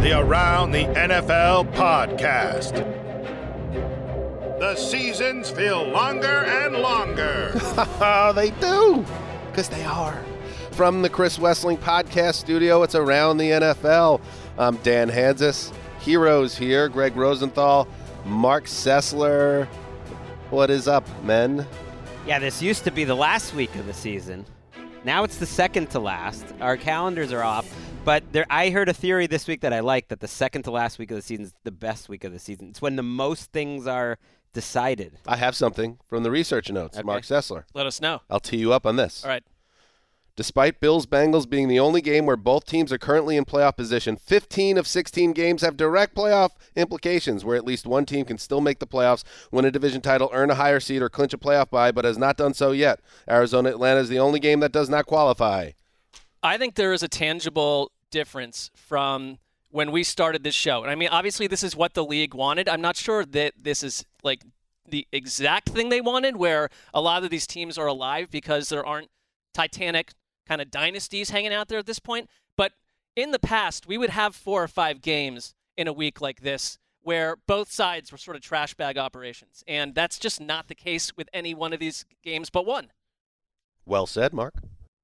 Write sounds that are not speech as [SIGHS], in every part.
The Around the NFL podcast. The seasons feel longer and longer. [LAUGHS] [LAUGHS] they do, because they are. From the Chris Wesseling Podcast Studio, it's Around the NFL. I'm Dan Hanzus. Heroes here Gregg Rosenthal, Marc Sessler. What is up, men? Yeah, this used to be the last week of the season. Now it's the second to last. Our calendars are off. But there, I heard a theory this week that I like that the second to last week of the season is the best week of the season. It's when the most things are decided. I have something from the research notes, Okay. Marc Sessler. Let us know. I'll tee you up on this. All right. Despite Bills Bengals being the only game where both teams are currently in playoff position, 15 of 16 games have direct playoff implications where at least one team can still make the playoffs, win a division title, earn a higher seed, or clinch a playoff bye, but has not done so yet. Arizona Atlanta is the only game that does not qualify. I think there is a tangible difference from when we started this show. And I mean, obviously, this is what the league wanted. I'm not sure that this is like the exact thing they wanted, where a lot of these teams are alive because there aren't titanic kind of dynasties hanging out there at this point. But in the past, we would have four or five games in a week like this where both sides were sort of trash bag operations. And that's just not the case with any one of these games but one. Well said, Marc.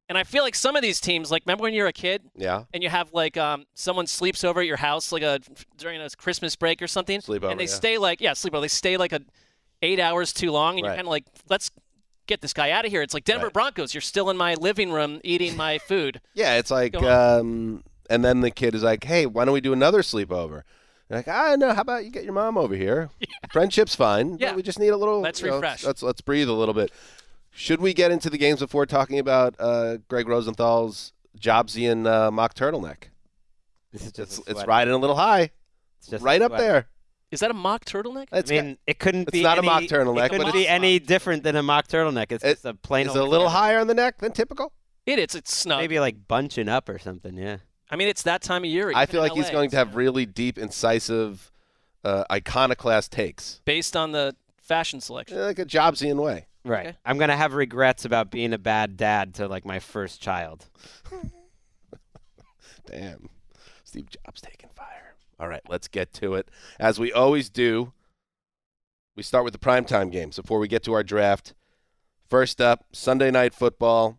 And I feel like some of these teams, like remember when you're a kid Yeah. and you have like um, someone sleeps over at your house like a during a Christmas break or something, Sleepover, and they yeah. stay like yeah sleepover. They stay like a eight hours too long, and you're kind of like let's get this guy out of here. It's like Denver Right. Broncos. You're still in my living room eating my [LAUGHS] food. Yeah, it's like, um, and then the kid is like, hey, why don't we do another sleepover? You're like, ah, no, how about you get your mom over here? [LAUGHS] Friendship's fine. Yeah. We just need a little. Let's you know, refresh. let's, let's breathe a little bit. Should we get into the games before talking about uh, Gregg Rosenthal's Jobsian uh, mock turtleneck? This is just It's, it's riding a little high, It's just right up there. Is that a mock turtleneck? It's, I mean, it couldn't it's be not a mock turtleneck, It couldn't but be it's- any different than a mock turtleneck. It's It- just a plain it's old a little sweater. higher on the neck than typical. It is. It's snug. Maybe like bunching up or something. Yeah. I mean, it's that time of year. I feel in like he's going to have really deep, incisive, uh, iconoclast takes, based on the fashion selection. Eh, like a Jobsian way. Right. Okay. I'm gonna have regrets about being a bad dad to like my first child. [LAUGHS] Damn. Steve Jobs taking fire. All right, let's get to it. As we always do, we start with the primetime games before we get to our draft. First up, Sunday night football.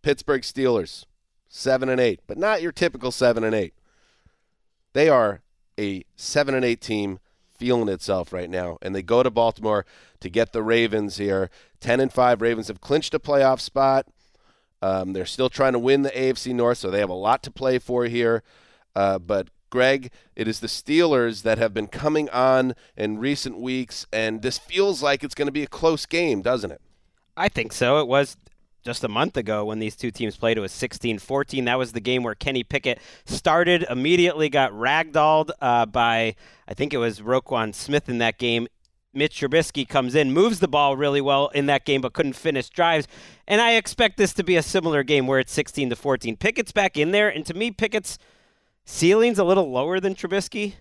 Pittsburgh Steelers, 7 and 8, but not your typical 7 and 8. They are a 7 and 8 team feeling itself right now and they go to Baltimore to get the Ravens here. 10 and 5 Ravens have clinched a playoff spot. Um, they're still trying to win the AFC North, so they have a lot to play for here. Uh, but Gregg, it is the Steelers that have been coming on in recent weeks, and this feels like it's going to be a close game, doesn't it? I think so. It was just a month ago when these two teams played. It was 16-14. That was the game where Kenny Pickett started, immediately got ragdolled uh, by, I think it was Roquan Smith in that game. Mitch Trubisky comes in, moves the ball really well in that game, but couldn't finish drives. And I expect this to be a similar game where it's 16 to 14. Pickett's back in there, and to me, Pickett's ceiling's a little lower than Trubisky,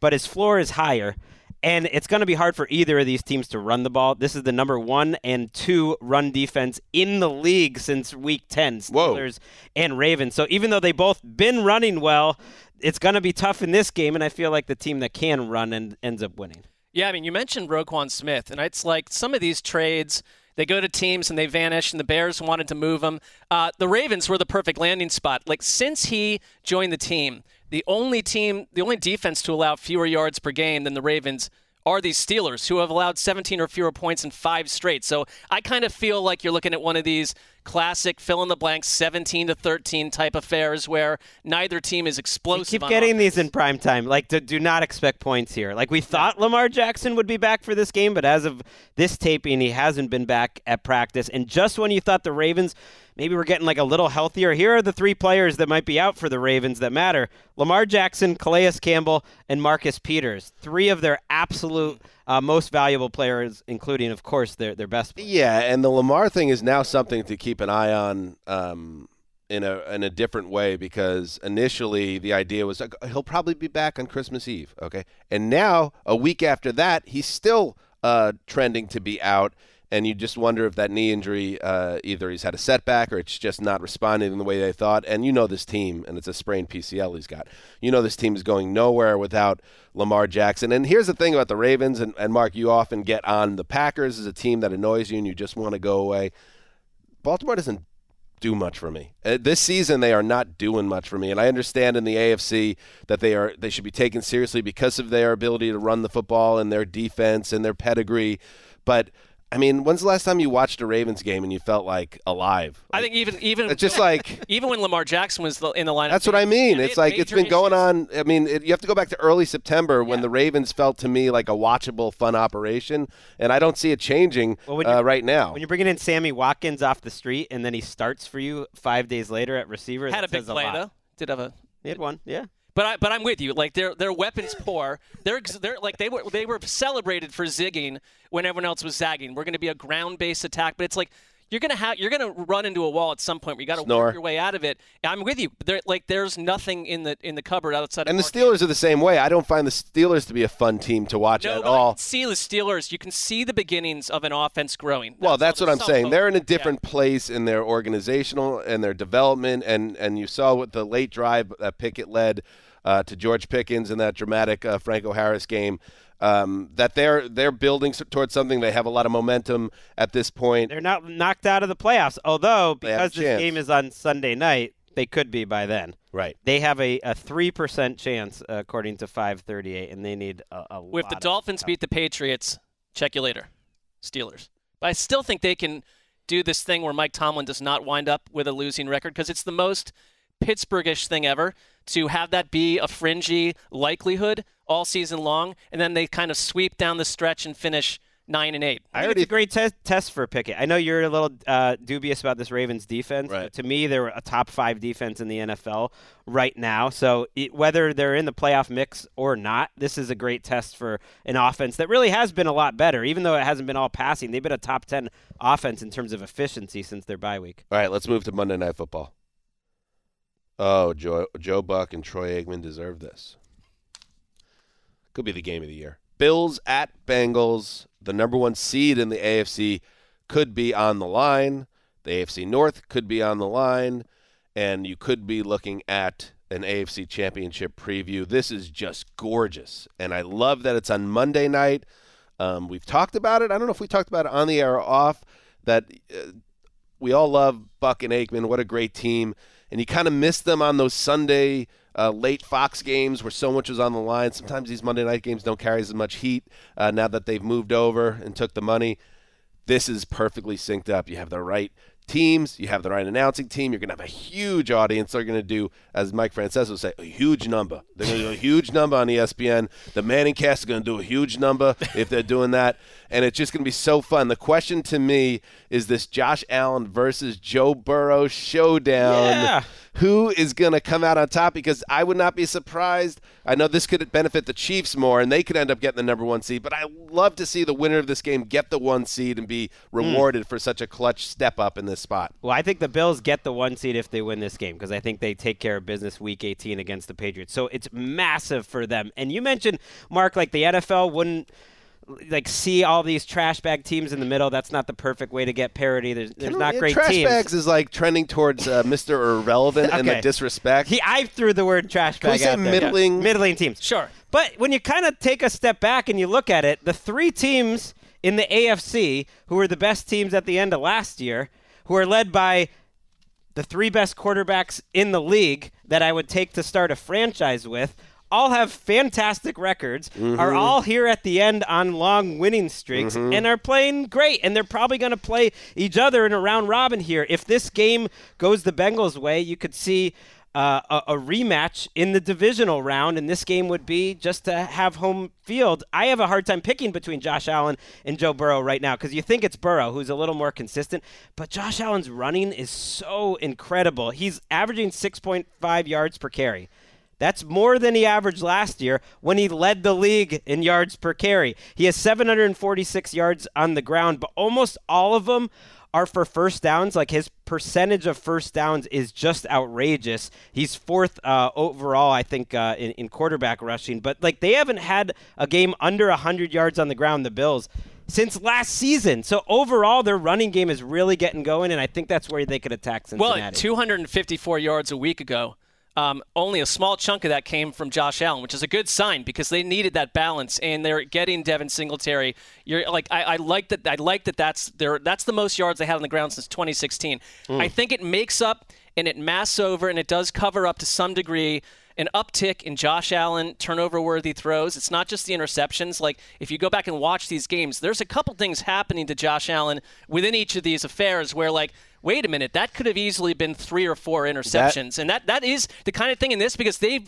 but his floor is higher. And it's going to be hard for either of these teams to run the ball. This is the number one and two run defense in the league since week 10, Whoa. Steelers and Ravens. So even though they both been running well, it's going to be tough in this game. And I feel like the team that can run and ends up winning. Yeah, I mean, you mentioned Roquan Smith, and it's like some of these trades, they go to teams and they vanish, and the Bears wanted to move him. Uh, the Ravens were the perfect landing spot. Like, since he joined the team, the only team, the only defense to allow fewer yards per game than the Ravens are these Steelers, who have allowed 17 or fewer points in five straight. So I kind of feel like you're looking at one of these classic fill in the blanks 17 to 13 type affairs where neither team is You explosive. keep getting offense. these in prime time. Like, do, do not expect points here. Like, we thought Lamar Jackson would be back for this game, but as of this taping, he hasn't been back at practice. And just when you thought the Ravens maybe we're getting like a little healthier. Here are the three players that might be out for the Ravens that matter Lamar Jackson, Calais Campbell, and Marcus Peters. Three of their absolute uh, most valuable players, including, of course, their, their best. Yeah, and the Lamar thing is now something to keep an eye on. Um, in a in a different way because initially the idea was like, he'll probably be back on Christmas Eve, okay? And now a week after that, he's still uh, trending to be out, and you just wonder if that knee injury uh, either he's had a setback or it's just not responding in the way they thought. And you know this team, and it's a sprained PCL he's got. You know this team is going nowhere without Lamar Jackson. And here's the thing about the Ravens, and, and Marc, you often get on the Packers as a team that annoys you and you just want to go away. Baltimore doesn't do much for me. Uh, this season they are not doing much for me, and I understand in the AFC that they are they should be taken seriously because of their ability to run the football and their defense and their pedigree, but I mean, when's the last time you watched a Ravens game and you felt like alive? I think even even it's just like [LAUGHS] even when Lamar Jackson was in the lineup. That's what I mean. it's like it's been going on. I mean, it, you have to go back to early September when Yeah. the Ravens felt to me like a watchable, fun operation, and I don't see it changing Well, uh, right now. When you're bringing in Sammy Watkins off the street and then he starts for you five days later at receiver, Had that a big says play lot. though. Did have a He had one, yeah. But I, but I'm with you. Like their their weapons poor. They're they're like they were they were celebrated for zigging when everyone else was zagging. We're going to be a ground based attack, but it's like you're gonna have you're gonna run into a wall at some point. where you got to work your way out of it. I'm with you. There like there's nothing in the in the cupboard outside. and the Steelers are the same way. I don't find the Steelers to be a fun team to watch No, at all. see the Steelers. You can see the beginnings of an offense growing. Well, that's what I'm saying. They're in a focused. Yeah. different place in their organizational and their development, and and you saw what the late drive that Pickett led uh, to George Pickens in that dramatic uh, Franco Harris game. Um, that they're they're building towards something. They have a lot of momentum at this point. They're not knocked out of the playoffs, although They have a because this chance. game is on Sunday night, they could be by then. Right. They have a, a 3% chance, uh, according to 538, and they need a, a If lot the of Dolphins help. beat the Patriots, check you later, Steelers. But I still think they can do this thing where Mike Tomlin does not wind up with a losing record because it's the most Pittsburghish thing ever to have that be a fringy likelihood all season long, and then they kind of sweep down the stretch and finish nine and eight. I think it's a great te- test for Pickett. I know you're a little uh, dubious about this Ravens defense. Right. But to me, they're a top five defense in the NFL right now. So it, whether they're in the playoff mix or not, this is a great test for an offense that really has been a lot better. Even though it hasn't been all passing, they've been a top ten offense in terms of efficiency since their bye week. All right, let's move to Monday Night Football. Oh, Joe, Joe Buck and Troy Aikman deserve this. Could be the game of the year. Bills at Bengals, the number one seed in the AFC, could be on the line. The AFC North could be on the line, and you could be looking at an AFC Championship preview. This is just gorgeous, and I love that it's on Monday night. Um, we've talked about it. I don't know if we talked about it on the air or off. That uh, we all love Buck and Aikman. What a great team. And you kind of miss them on those Sunday uh, late Fox games where so much was on the line. Sometimes these Monday night games don't carry as much heat uh, now that they've moved over and took the money. This is perfectly synced up. You have the right teams, you have the right announcing team. You're going to have a huge audience. They're going to do, as Mike Francesa would say, a huge number. They're going to do a huge number on ESPN. The Manning cast is going to do a huge number if they're doing that. And it's just going to be so fun. The question to me is this Josh Allen versus Joe Burrow showdown. Yeah. Who is going to come out on top? Because I would not be surprised. I know this could benefit the Chiefs more, and they could end up getting the number one seed. But I love to see the winner of this game get the one seed and be rewarded for such a clutch step up in this spot. Well, I think the Bills get the one seed if they win this game because I think they take care of business week 18 against the Patriots. So it's massive for them. And you mentioned, Marc, like the NFL wouldn't like see all these trash bag teams in the middle. That's not the perfect way to get parity. There's, there's not Yeah, great trash teams. bags is like trending towards uh, Mr. Irrelevant and the disrespect. He, I threw the word trash Can we bag say out there. middling? middling teams. Sure. But when you kind of take a step back and you look at it, the three teams in the AFC who were the best teams at the end of last year, who are led by the three best quarterbacks in the league that I would take to start a franchise with, all have fantastic records, are all here at the end on long winning streaks, and are playing great. And they're probably going to play each other in a round robin here. If this game goes the Bengals' way, you could see uh, a, a, rematch in the divisional round, and this game would be just to have home field. I have a hard time picking between Josh Allen and Joe Burrow right now because you think it's Burrow who's a little more consistent, but Josh Allen's running is so incredible. He's averaging 6.5 yards per carry. That's more than he averaged last year when he led the league in yards per carry. He has 746 yards on the ground, but almost all of them are for first downs. Like his percentage of first downs is just outrageous. He's fourth uh, overall, I think, uh, in, in quarterback rushing. But like they haven't had a game under 100 yards on the ground, the Bills since last season. So overall, their running game is really getting going, and I think that's where they could attack Cincinnati. Well, 254 yards a week ago. Um, only a small chunk of that came from Josh Allen, which is a good sign because they needed that balance, and they're getting Devin Singletary. You're like, I, I like that. I like that. That's their. That's the most yards they had on the ground since 2016. Mm. I think it makes up and it masks over and it does cover up to some degree an uptick in Josh Allen turnover worthy throws. It's not just the interceptions. Like, if you go back and watch these games, there's a couple things happening to Josh Allen within each of these affairs where, like, wait a minute, that could have easily been three or four interceptions. That, and that, that is the kind of thing in this because they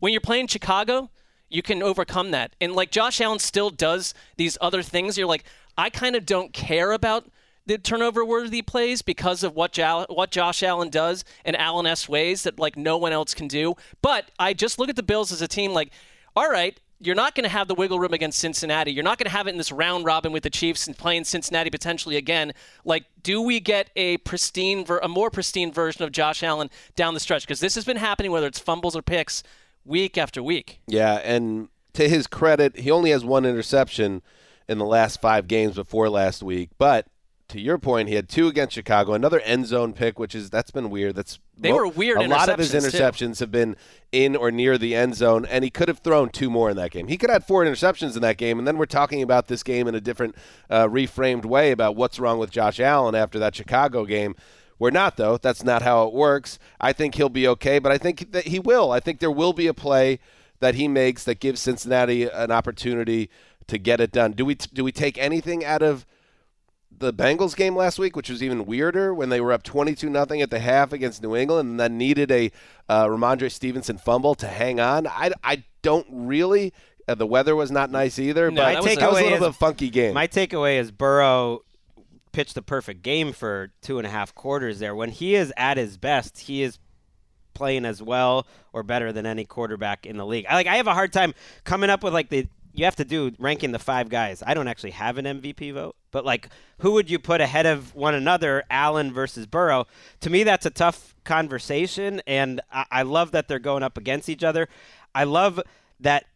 when you're playing Chicago, you can overcome that. And like Josh Allen still does these other things. You're like, I kind of don't care about the turnover worthy plays because of what jo- what Josh Allen does and Allen S ways that like no one else can do. But I just look at the Bills as a team like, all right, you're not going to have the wiggle room against Cincinnati. You're not going to have it in this round robin with the Chiefs and playing Cincinnati potentially again. Like, do we get a pristine, ver- a more pristine version of Josh Allen down the stretch? Because this has been happening, whether it's fumbles or picks, week after week. Yeah, and to his credit, he only has one interception in the last five games before last week, but to your point, he had two against Chicago, another end zone pick, which is that's been weird. That's they were weird. A lot of his interceptions too. have been in or near the end zone, and he could have thrown two more in that game. He could have had four interceptions in that game, and then we're talking about this game in a different, uh, reframed way about what's wrong with Josh Allen after that Chicago game. We're not though. That's not how it works. I think he'll be okay, but I think that he will. I think there will be a play that he makes that gives Cincinnati an opportunity to get it done. Do we do we take anything out of? The Bengals game last week, which was even weirder when they were up 22 nothing at the half against New England and then needed a uh, Rhamondre Stevenson fumble to hang on. I, I don't really. Uh, the weather was not nice either, no, but that was, that was a little is, bit of a funky game. My takeaway is Burrow pitched the perfect game for two and a half quarters there. When he is at his best, he is playing as well or better than any quarterback in the league. I like I have a hard time coming up with like the you have to do ranking the five guys. I don't actually have an MVP vote, but like who would you put ahead of one another, Allen versus Burrow? To me, that's a tough conversation, and I, I love that they're going up against each other. I love that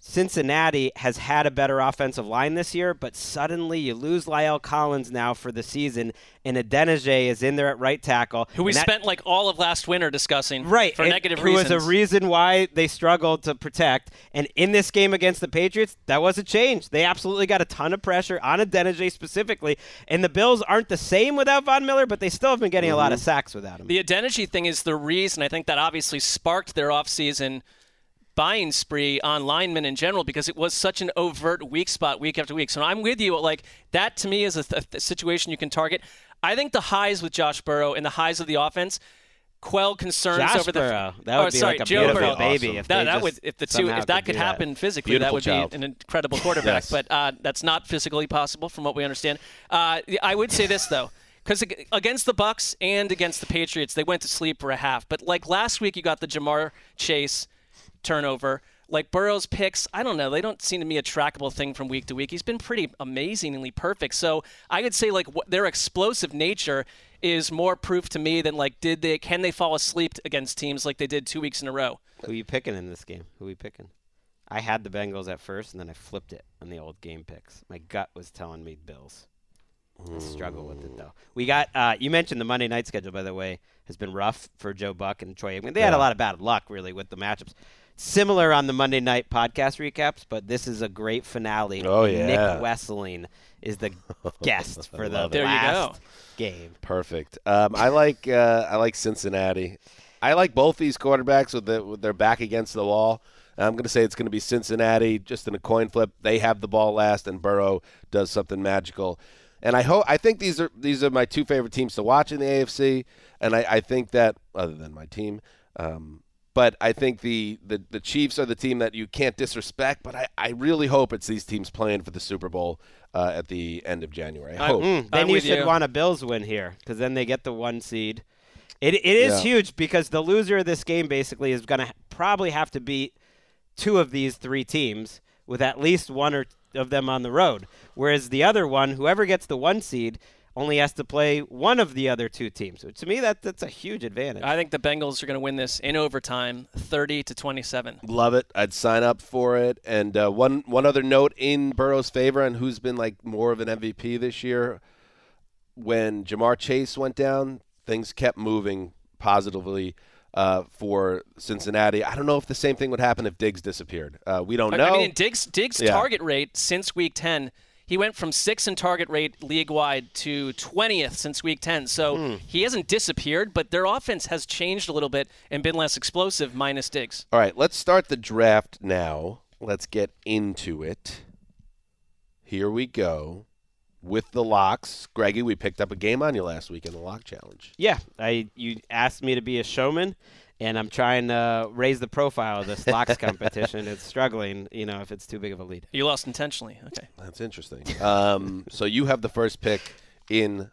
Cincinnati has had a better offensive line this year, but suddenly you lose La'el Collins now for the season, and Adeniji is in there at right tackle. Who we that, spent like all of last winter discussing. Right. For negative who reasons. Who was a reason why they struggled to protect. And in this game against the Patriots, that was a change. They absolutely got a ton of pressure on Adeniji specifically. And the Bills aren't the same without Von Miller, but they still have been getting mm-hmm. a lot of mm-hmm. sacks without him. The Adeniji thing is the reason. I think that obviously sparked their offseason – buying spree on linemen in general because it was such an overt weak spot week after week. So I'm with you. Like that to me is a, th- a situation you can target. I think the highs with Josh Burrow and the highs of the offense quell concerns Josh over the. Burrow. That would oh, be sorry, like a Joe beautiful Burrow. baby. Awesome. If that, that would if the two if that could happen that. physically, Beautiful that would child. be an incredible quarterback. yes. But uh, that's not physically possible, from what we understand. Uh, I would say this though. Because against the Bucks and against the Patriots, they went to sleep for a half. But like last week, you got the Ja'Marr Chase turnover. Like Burrow's picks, I don't know. They don't seem to me a trackable thing from week to week. He's been pretty amazingly perfect. So I could say like their explosive nature is more proof to me than like did they can they fall asleep against teams like they did two weeks in a row. Who are you picking in this game? Who are you picking? I had the Bengals at first, and then I flipped it on the old game picks. My gut was telling me Bills. I struggle with it though. We got uh, you mentioned the Monday night schedule by the way has been rough for Joe Buck and Troy. I mean, they yeah. had a lot of bad luck really with the matchups similar on the Monday night podcast recaps, but this is a great finale. Oh yeah, Nick Wesseling is the [LAUGHS] guest for the there last game. Perfect. Um, I like uh, I like Cincinnati. I like both these quarterbacks with, the, with their back against the wall. I'm going to say it's going to be Cincinnati just in a coin flip. They have the ball last, and Burrow does something magical. And I hope I think these are these are my two favorite teams to watch in the AFC. And I, I think that other than my team, Um, but I think the, the, the Chiefs are the team that you can't disrespect. But I, I really hope it's these teams playing for the Super Bowl uh, at the end of January. I I- hope. Mm, then I'm you should you. want a Bills win here because then they get the one seed. It it is Yeah. huge because the loser of this game basically is going to probably have to beat two of these three teams with at least one or of them on the road. Whereas the other one, whoever gets the one seed, only has to play one of the other two teams. So to me, that that's a huge advantage. I think the Bengals are going to win this in overtime, 30 to 27. Love it. I'd sign up for it. And uh, one one other note in Burrow's favor and who's been like more of an MVP this year. When Ja'Marr Chase went down, things kept moving positively uh, for Cincinnati. I don't know if the same thing would happen if Diggs disappeared. Uh, we don't know. I mean, Diggs, Diggs' Yeah. target rate since week 10, he went from sixth in target rate league wide to 20th since week 10. So Hmm. he hasn't disappeared, but their offense has changed a little bit and been less explosive, minus Diggs. All right, let's start the draft now. Let's get into it. Here we go with the locks. Greggy, we picked up a game on you last week in the lock challenge. yeah, I you asked me to be a showman. And I'm trying to raise the profile of this locks [LAUGHS] competition. It's struggling, you know, if it's too big of a lead. You lost intentionally. Okay. That's interesting. Um, so you have the first pick in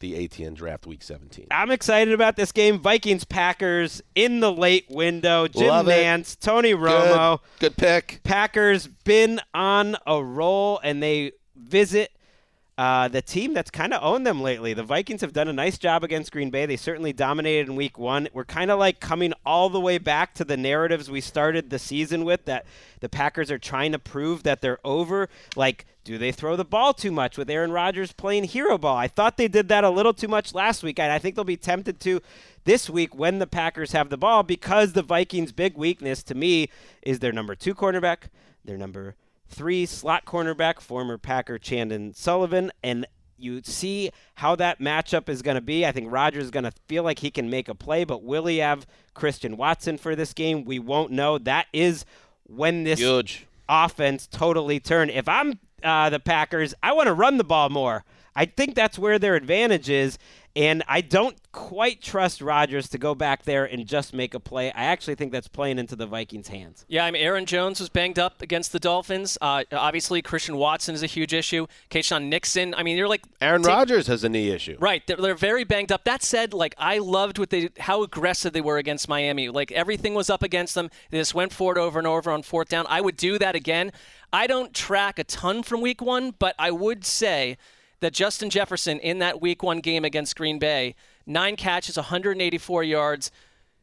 the ATN draft week 17. I'm excited about this game. Vikings Packers in the late window. Jim Love it. Nance, Tony Romo. Good, good pick. Packers been on a roll and they visit uh, the team that's kind of owned them lately. The Vikings have done a nice job against Green Bay. They certainly dominated in week one. We're kind of like coming all the way back to the narratives we started the season with that the Packers are trying to prove that they're over. Like, do they throw the ball too much with Aaron Rodgers playing hero ball? I thought they did that a little too much last week, and I think they'll be tempted to this week when the Packers have the ball because the Vikings' big weakness to me is their number two cornerback, their number three slot cornerback, former Packer Chandon Sullivan, and you see how that matchup is going to be. I think Rodgers is going to feel like he can make a play, but will he have Christian Watson for this game? We won't know. That is when this Huge. offense totally turn. If I'm uh, the Packers, I want to run the ball more. I think that's where their advantage is. And I don't quite trust Rodgers to go back there and just make a play. I actually think that's playing into the Vikings' hands. Yeah, I mean, Aaron Jones was banged up against the Dolphins. Uh, obviously, Christian Watson is a huge issue. Keisean Nixon. I mean, you're like Aaron take- Rodgers has a knee issue. Right, they're, they're very banged up. That said, like I loved what they how aggressive they were against Miami. Like everything was up against them. They just went forward over and over on fourth down. I would do that again. I don't track a ton from week one, but I would say that Justin Jefferson in that week one game against Green Bay, nine catches, 184 yards,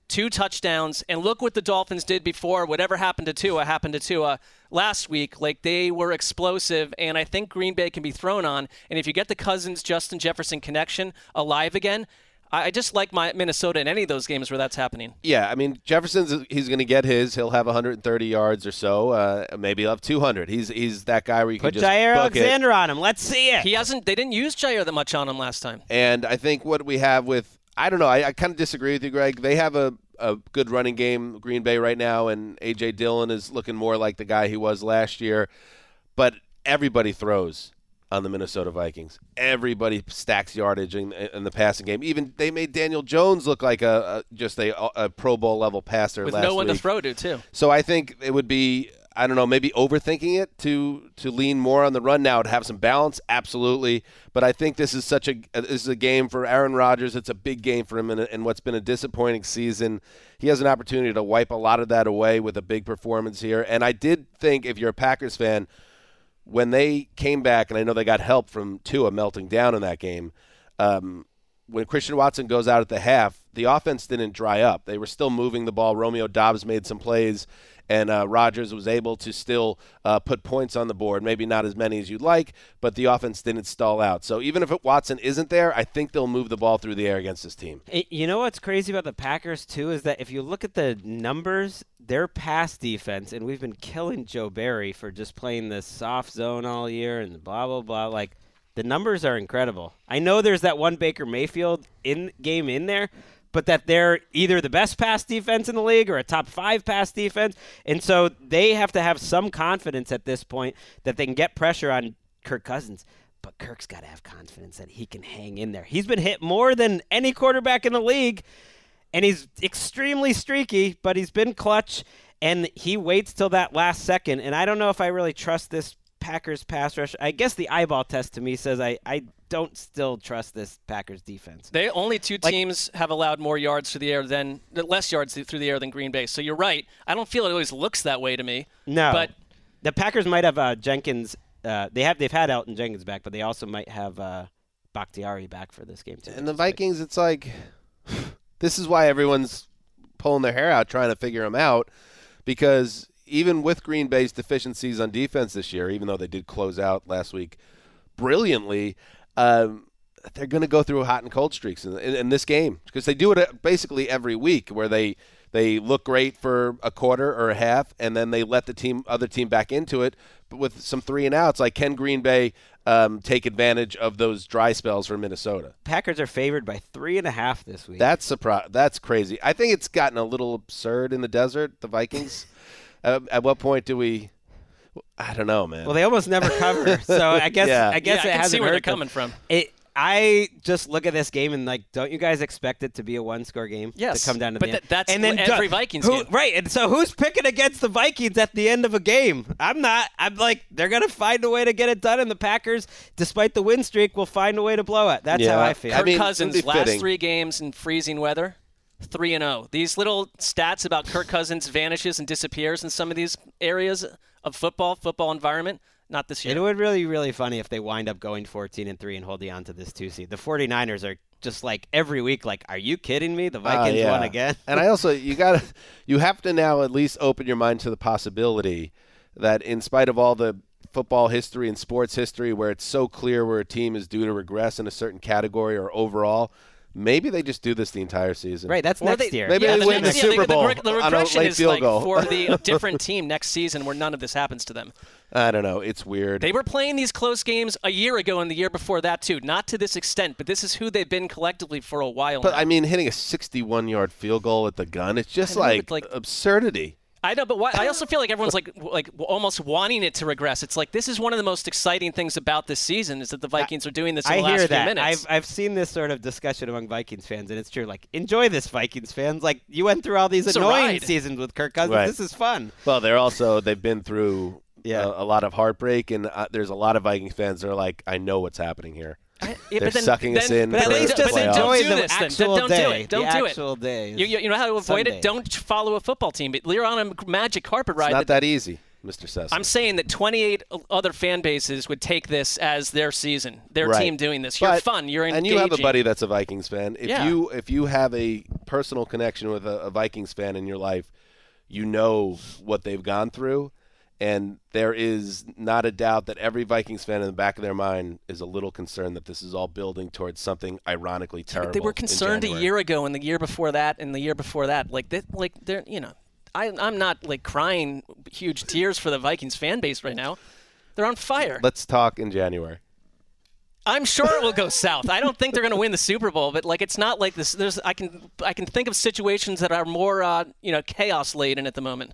two touchdowns, and look what the Dolphins did before. Whatever happened to Tua happened to Tua last week. Like they were explosive, and I think Green Bay can be thrown on. And if you get the Cousins Justin Jefferson connection alive again, I I just like my Minnesota in any of those games where that's happening. Yeah, I mean Jefferson's he's going to get his. He'll have 130 yards or so. Uh, maybe he'll have 200. He's he's that guy where you Put can just Jair book it. Alexander on him. Let's see it. He hasn't. They didn't use Jair that much on him last time. And I think what we have with I don't know. I, I kind of disagree with you, Gregg. They have a a good running game, Green Bay right now, and AJ Dillon is looking more like the guy he was last year. But everybody throws on the Minnesota Vikings. Everybody stacks yardage in, in the passing game. Even they made Daniel Jones look like a, a just a, a Pro Bowl level passer With last no one week. to throw to, too. So I think it would be I don't know maybe overthinking it to to lean more on the run now to have some balance absolutely but I think this is such a uh, this is a game for Aaron Rodgers it's a big game for him in, in what's been a disappointing season he has an opportunity to wipe a lot of that away with a big performance here and I did think if you're a Packers fan when they came back and I know they got help from Tua melting down in that game um, when Christian Watson goes out at the half, the offense didn't dry up. They were still moving the ball. Romeo Doubs made some plays, and uh, Rodgers was able to still uh, put points on the board. Maybe not as many as you'd like, but the offense didn't stall out. So even if Watson isn't there, I think they'll move the ball through the air against this team. You know what's crazy about the Packers too is that if you look at the numbers, their pass defense, and we've been killing Joe Barry for just playing this soft zone all year and blah blah blah. Like the numbers are incredible. I know there's that one Baker Mayfield in game in there, but that they're either the best pass defense in the league or a top five pass defense, and so they have to have some confidence at this point that they can get pressure on Kirk Cousins. But Kirk's got to have confidence that he can hang in there. He's been hit more than any quarterback in the league. and he's extremely streaky, but he's been clutch, and he waits till that last second. And I don't know if I really trust this Packers pass rush. I guess the eyeball test to me says I, I don't still trust this Packers defense. They only two Like- teams have allowed more yards through the air than less yards through the air than Green Bay. So you're right. I don't feel it always looks that way to me. No, But the Packers might have uh, Jenkins. Uh, they have they've had Elgton Jenkins back, but they also might have uh, Bakhtiari back for this game too. And the which is big. Vikings, it's like [SIGHS] this is why everyone's pulling their hair out trying to figure them out because even with Green Bay's deficiencies on defense this year, even though they did close out last week brilliantly, um, they're going to go through hot and cold streaks in, in, in this game because they do it uh, basically every week where they they look great for a quarter or a half and then they let the team other team back into it but with some three and outs like can Green Bay um, take advantage of those dry spells for Minnesota Packers are favored by three and a half this week. that's surpri- That's crazy. I think it's gotten a little absurd in the desert. The Vikings. [LAUGHS] at, at what point do we? I don't know, man. well, they almost never cover, so I [LAUGHS] guess Yeah. I guess yeah, it I can hasn't see where they're hurt them. coming from. It, I just look at this game and like, don't you guys expect it to be a one-score game? Yes, to come down to but the that- end? that's and then every du- Vikings who, game. right? And so who's picking against the Vikings at the end of a game? I'm not. I'm like, they're gonna find a way to get it done, and the Packers, despite the win streak, will find a way to blow it. That's how I feel. I Kirk mean, it'd Cousins last fitting. three games in freezing weather, three and zero. These little stats about Kirk Cousins vanishes and disappears in some of these areas of football, football environment. Not this year. It would really, really funny if they wind up going 14 and 3 and holding on to this two seed. The 49ers are just like every week, like, are you kidding me? The Ah, Vikings yeah. won again. and I also you got to you have to now at least open your mind to the possibility that in spite of all the football history and sports history where it's so clear where a team is due to regress in a certain category or overall, maybe they just do this the entire season. right, that's Or next they- year. Maybe yeah, they the win next- the yeah, Super Bowl The, the on a regression late is field like goal. for the [LAUGHS] different team next season where none of this happens to them. I don't know. It's weird. They were playing these close games a year ago and the year before that too. Not to this extent, but this is who they've been collectively for a while. but now. I mean, hitting a 61-yard field goal at the gun, it's just I know, like, like- absurdity. I know, but why, I also feel like everyone's like like almost wanting it to regress. It's like this is one of the most exciting things about this season is that the Vikings are doing this in I the last hear few that. minutes. I've I've seen this sort of discussion among Vikings fans, and it's true. Like, enjoy this, Vikings fans. Like, you went through all these It's annoying seasons with Kirk Cousins. Right. This is fun. Well, they're also they've been through Yeah. a, a lot of heartbreak, and uh, there's a lot of Vikings fans that are like, I know what's happening here. [LAUGHS] Yeah, They're but then- sucking us then- in But at least just but then playoffs. don't enjoy do the this, then. actual Don't do day. it. Don't the do it. actual day. You, you, you know how to avoid Sunday. it? Don't follow a football team. But You're on a magic carpet It's ride. not that- that easy, Mr. Sessa. I'm saying that 28 other fan bases would take this as their season, their Right. team doing this. You're But- fun. You're engaging. and you have a buddy that's a Vikings fan. If Yeah. you if you have a personal connection with a, a Vikings fan in your life, you know what they've gone through, and there is not a doubt that every Vikings fan in the back of their mind is a little concerned that this is all building towards something ironically terrible. They were concerned a year ago, and the year before that, and the year before that. Like they, like they're, you know, I, I'm not like crying huge tears for the Vikings fan base right now. They're on fire. Let's talk in January. I'm sure it will go south. I don't think they're going to win the Super Bowl, but like it's not like this. There's I can I can think of situations that are more uh, you know chaos laden at the moment.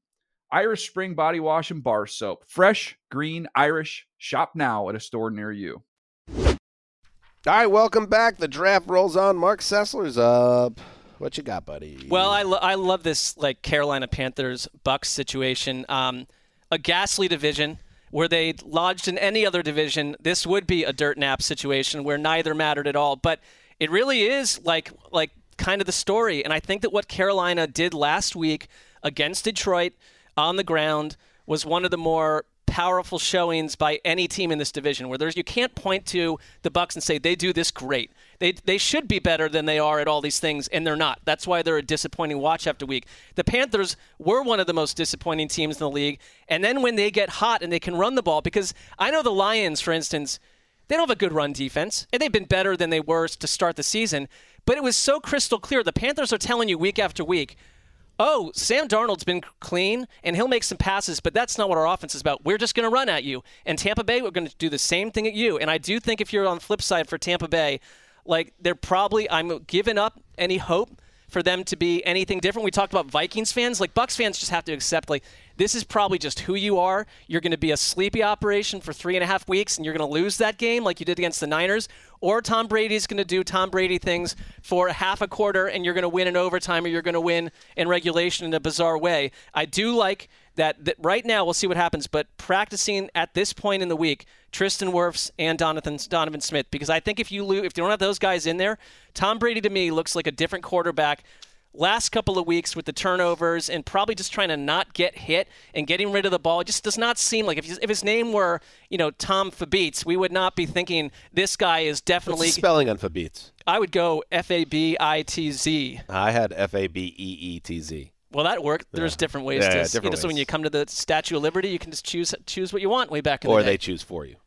Irish Spring Body Wash and Bar Soap. Fresh, green, Irish. Shop now at a store near you. All right, welcome back. The draft rolls on. Marc Sessler's up. What you got, buddy? Well, I, lo- I love this like Carolina Panthers Bucks situation. Um, a ghastly division where they lodged in any other division. This would be a dirt nap situation where neither mattered at all. But it really is like like kind of the story. And I think that what Carolina did last week against Detroit on the ground was one of the more powerful showings by any team in this division where there's you can't point to the bucks and say they do this great they, they should be better than they are at all these things and they're not that's why they're a disappointing watch after week the panthers were one of the most disappointing teams in the league and then when they get hot and they can run the ball because i know the lions for instance they don't have a good run defense, and they've been better than they were to start the season. But it was so crystal clear. The Panthers are telling you week after week, oh, Sam Darnold's been clean and he'll make some passes, but that's not what our offense is about. We're just going to run at you. And Tampa Bay, we're going to do the same thing at you. And I do think if you're on the flip side for Tampa Bay, like they're probably, I'm giving up any hope for them to be anything different. We talked about Vikings fans. Like Bucks fans just have to accept like this is probably just who you are. You're going to be a sleepy operation for three and a half weeks, and you're going to lose that game like you did against the Niners. Or Tom Brady's going to do Tom Brady things for half a quarter, and you're going to win in overtime, or you're going to win in regulation in a bizarre way. I do like that, that right now we'll see what happens, but practicing at this point in the week, Tristan Wirfs and Donovan, Donovan Smith, because I think if you lose, if you don't have those guys in there, Tom Brady to me looks like a different quarterback. Last couple of weeks with the turnovers and probably just trying to not get hit and getting rid of the ball, it just does not seem like if, his, if his name were, you know, Tom Fabitz, we would not be thinking this guy is definitely. What's the spelling on Fabitz? I would go F A B I T Z. I had F A B E E T Z. Well, that worked. There's Yeah. different ways Yeah, to, yeah, you different know, so when you come to the Statue of Liberty, you can just choose choose what you want way back in Or the day. Or they choose for you,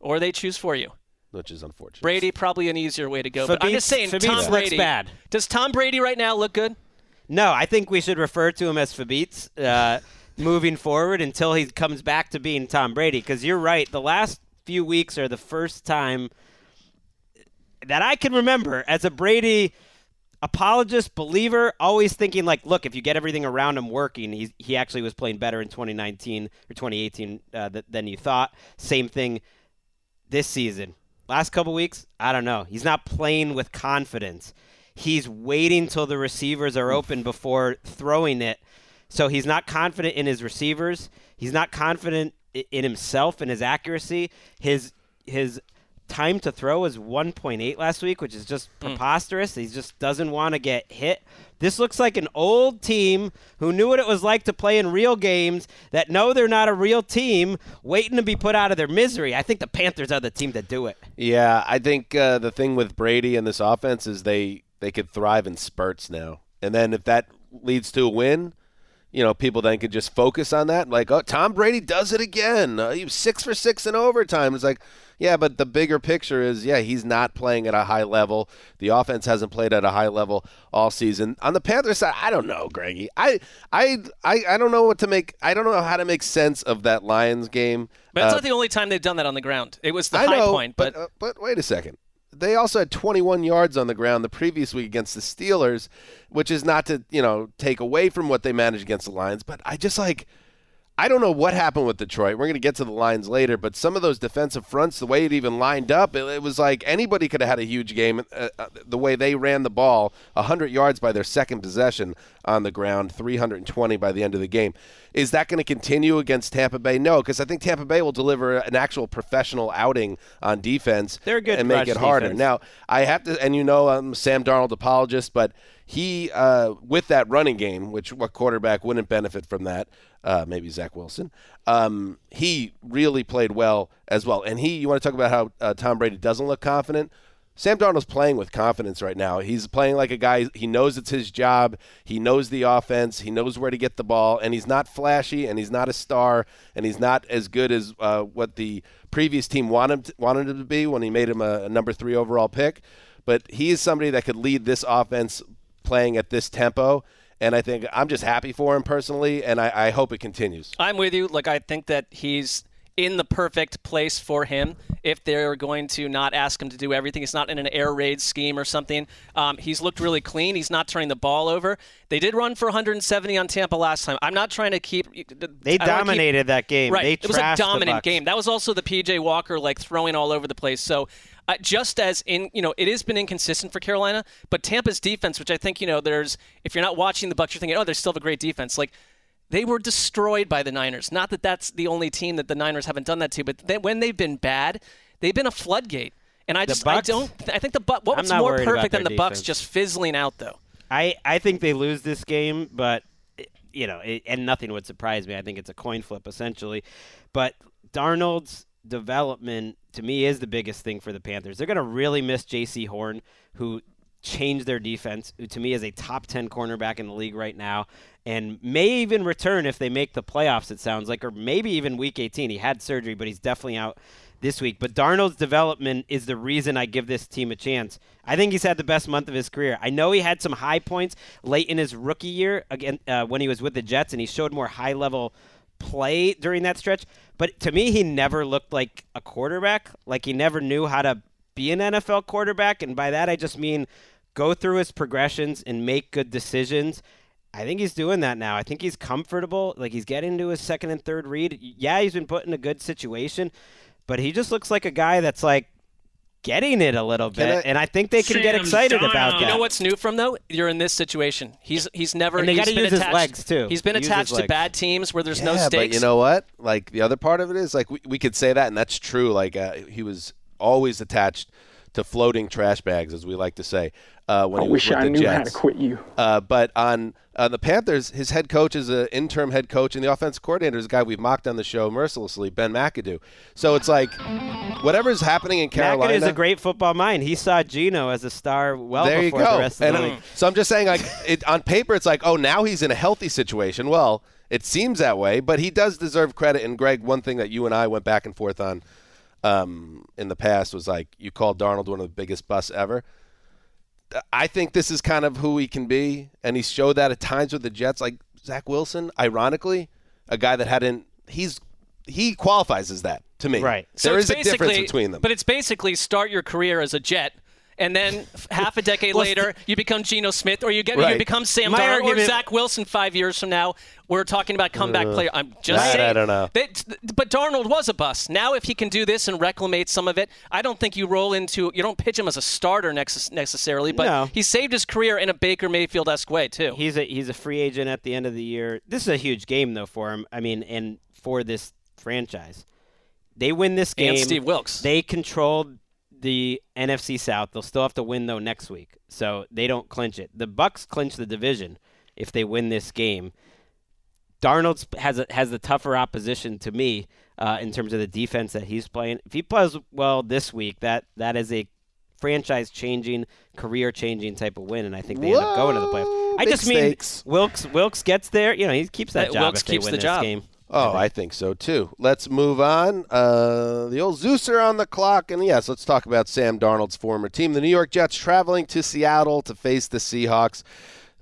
or they choose for you. which is unfortunate. Brady probably an easier way to go. but I'm just saying, Fabitz Tom looks Brady. bad. Does Tom Brady right now look good? No, I think we should refer to him as Fabitz uh, [LAUGHS] moving forward until he comes back to being Tom Brady. Because you're right, the last few weeks are the first time that I can remember as a Brady apologist, believer, always thinking like, look, if you get everything around him working, he he actually was playing better in 2019 or 2018 uh, th- than you thought. Same thing this season. Last couple weeks, I don't know. He's not playing with confidence. He's waiting till the receivers are open before throwing it. So he's not confident in his receivers. He's not confident in himself and his accuracy. His his time to throw was 1.8 last week, which is just preposterous. He just doesn't want to get hit. This looks like an old team who knew what it was like to play in real games that know they're not a real team, waiting to be put out of their misery. I think the Panthers are the team to do it. Yeah, I think uh, the thing with Brady and this offense is they they could thrive in spurts now, and then if that leads to a win, you know, people then could just focus on that. Like, oh, Tom Brady does it again. Uh, he was six for six in overtime. It's like, yeah, but the bigger picture is, yeah, he's not playing at a high level. The offense hasn't played at a high level all season. On the Panthers side, I don't know, Greggy. I, I, I, I don't know what to make. I don't know how to make sense of that Lions game. But it's Uh, not the only time they've done that on the ground. It was the I high know, point, but, but uh, but wait a second. They also had 21 yards on the ground the previous week against the Steelers, which is not to you know take away from what they managed against the Lions. But I just like. I don't know what happened with Detroit. We're going to get to the Lions later, but some of those defensive fronts, the way it even lined up, it, it was like anybody could have had a huge game. Uh, uh, the way they ran the ball, 100 yards by their second possession on the ground, 320 by the end of the game. Is that going to continue against Tampa Bay? No, because I think Tampa Bay will deliver an actual professional outing on defense They're good and make it harder. defense. Now, I have to, and you know, I'm Sam Darnold apologist, but he, uh, with that running game, which what quarterback wouldn't benefit from that? Uh, maybe Zach Wilson. Um, he really played well as well. And he, you want to talk about how uh, Tom Brady doesn't look confident? Sam Darnold's playing with confidence right now. He's playing like a guy. He knows it's his job. He knows the offense. He knows where to get the ball, and he's not flashy, and he's not a star, and he's not as good as uh, what the previous team wanted him to, wanted him to be when he made him a, a number three overall pick. But he is somebody that could lead this offense playing at this tempo, and I think I'm just happy for him personally, and I, I hope it continues. I'm with you. Like I think that he's in the perfect place for him if they're going to not ask him to do everything. He's not in an air raid scheme or something. Um, he's looked really clean. He's not turning the ball over. They did run for 170 on Tampa last time. I'm not trying to keep. They I don't keep- dominated that game. Right. They it was a dominant game. That was also the PJ Walker like throwing all over the place. So uh, just as in you know it has been inconsistent for Carolina, but Tampa's defense, which I think you know there's if you're not watching the Bucks, you're thinking oh they still have a great defense. Like they were destroyed by the Niners. Not that that's the only team that the Niners haven't done that to, but they, when they've been bad, they've been a floodgate. And I The just I don't I think the Buck what was more perfect than the Bucks just fizzling out though. I, I think they lose this game, but you know, it, and nothing would surprise me. I think it's a coin flip essentially. But Darnold's development to me is the biggest thing for the Panthers. They're going to really miss Jaycee Horn, who changed their defense, who to me is a top 10 cornerback in the league right now, and may even return if they make the playoffs, it sounds like, or maybe even week 18. He had surgery, but he's definitely out this week. But Darnold's development is the reason I give this team a chance. I think he's had the best month of his career. I know he had some high points late in his rookie year again uh, when he was with the Jets, and he showed more high level play during that stretch. But to me, he never looked like a quarterback. Like he never knew how to be an NFL quarterback, and by that I just mean go through his progressions and make good decisions. I think he's doing that now. I think he's comfortable. Like he's getting to his second and third read. Yeah, he's been put in a good situation, but he just looks like a guy that's like getting it a little bit, I- and I think they can get excited Darnold. about that. You know what's new from though? You're in this situation. He's he's never. And they he's gotta been use his attached- legs, too. He's been Use his attached to bad teams where there's no yeah, stakes. but you know what? Like the other part of it is like we, we could say that, and that's true. Like uh, he was always attached to floating trash bags, as we like to say. Uh, when I he was wish with I the knew how to quit you. Uh, but on uh, the Panthers, his head coach is an interim head coach, and the offensive coordinator is a guy we've mocked on the show mercilessly, Ben McAdoo. So it's like whatever's happening in Carolina. McAdoo's a great football mind. He saw Geno as a star well there you before go. the rest of and the league. so I'm just saying, like, it, on paper, it's like, oh, now he's in a healthy situation. Well, it seems that way, but he does deserve credit. And Gregg, one thing that you and I went back and forth on um, in the past was like you called Darnold one of the biggest busts ever. I think this is kind of who he can be, and he showed that at times with the Jets. Like Zach Wilson, ironically, a guy that hadn't he's he qualifies as that to me. Right. So there is a difference between them. But it's basically start your career as a Jet. And then half a decade [LAUGHS] later, you become Geno Smith, or you get you become Sam My Darnold, or Zach Wilson. Five years from now, we're talking about comeback player. I'm just that saying. I don't know. But Darnold was a bust. Now, if he can do this and reclimate some of it, I don't think you roll into. You don't pitch him as a starter nex- necessarily, but No. he saved his career in a Baker Mayfield esque way too. He's a he's a free agent at the end of the year. This is a huge game though for him. I mean, and for this franchise, they win this game. and Steve Wilks. They controlled the NFC South. They'll still have to win though next week, so they don't clinch it. The Bucs clinch the division if they win this game. Darnold has a, has the tougher opposition to me uh, in terms of the defense that he's playing. If he plays well this week, that that is a franchise changing, career changing type of win, and I think they end up going to the playoffs. I big just mean stakes. Wilks Wilks gets there. You know, he keeps that Uh, job Wilks if they keeps win the this job. game. Oh, I think so too. Let's move on. Uh, the old Zeuser on the clock, and yes, let's talk about Sam Darnold's former team, the New York Jets, traveling to Seattle to face the Seahawks.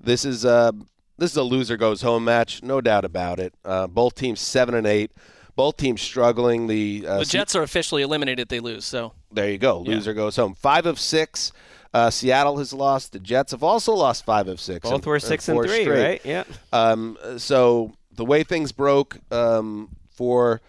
This is a this is a loser goes home match, no doubt about it. Uh, both teams seven and eight, both teams struggling. The uh, the Jets are officially eliminated if they lose. So there you go. Loser goes home. Five of six. Uh, Seattle has lost. The Jets have also lost five of six. Both and- were six and four three, straight. right? Yeah. Um, so the way things broke um, for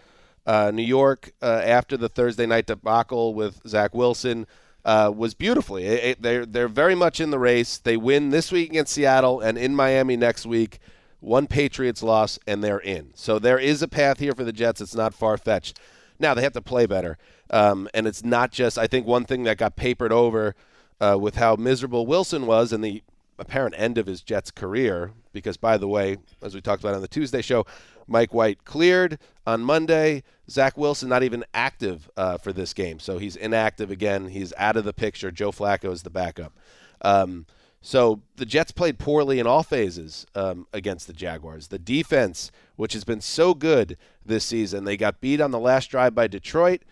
uh, New York uh, after the Thursday night debacle with Zach Wilson uh, was beautifully. It, it- they're they're very much in the race. They win this week against Seattle and in Miami next week. One Patriots loss and they're in. So there is a path here for the Jets. It's not far fetched. Now they have to play better, um, and it's not just. I think one thing that got papered over uh, with how miserable Wilson was and the apparent end of his Jets career. Because, by the way, as we talked about on the Tuesday show, Mike White cleared on Monday. Zach Wilson not even active uh, for this game, so he's inactive again. He's out of the picture. Joe Flacco is the backup. Um, so the Jets played poorly in all phases um, against the Jaguars. The defense, which has been so good this season, they got beat on the last drive by Detroit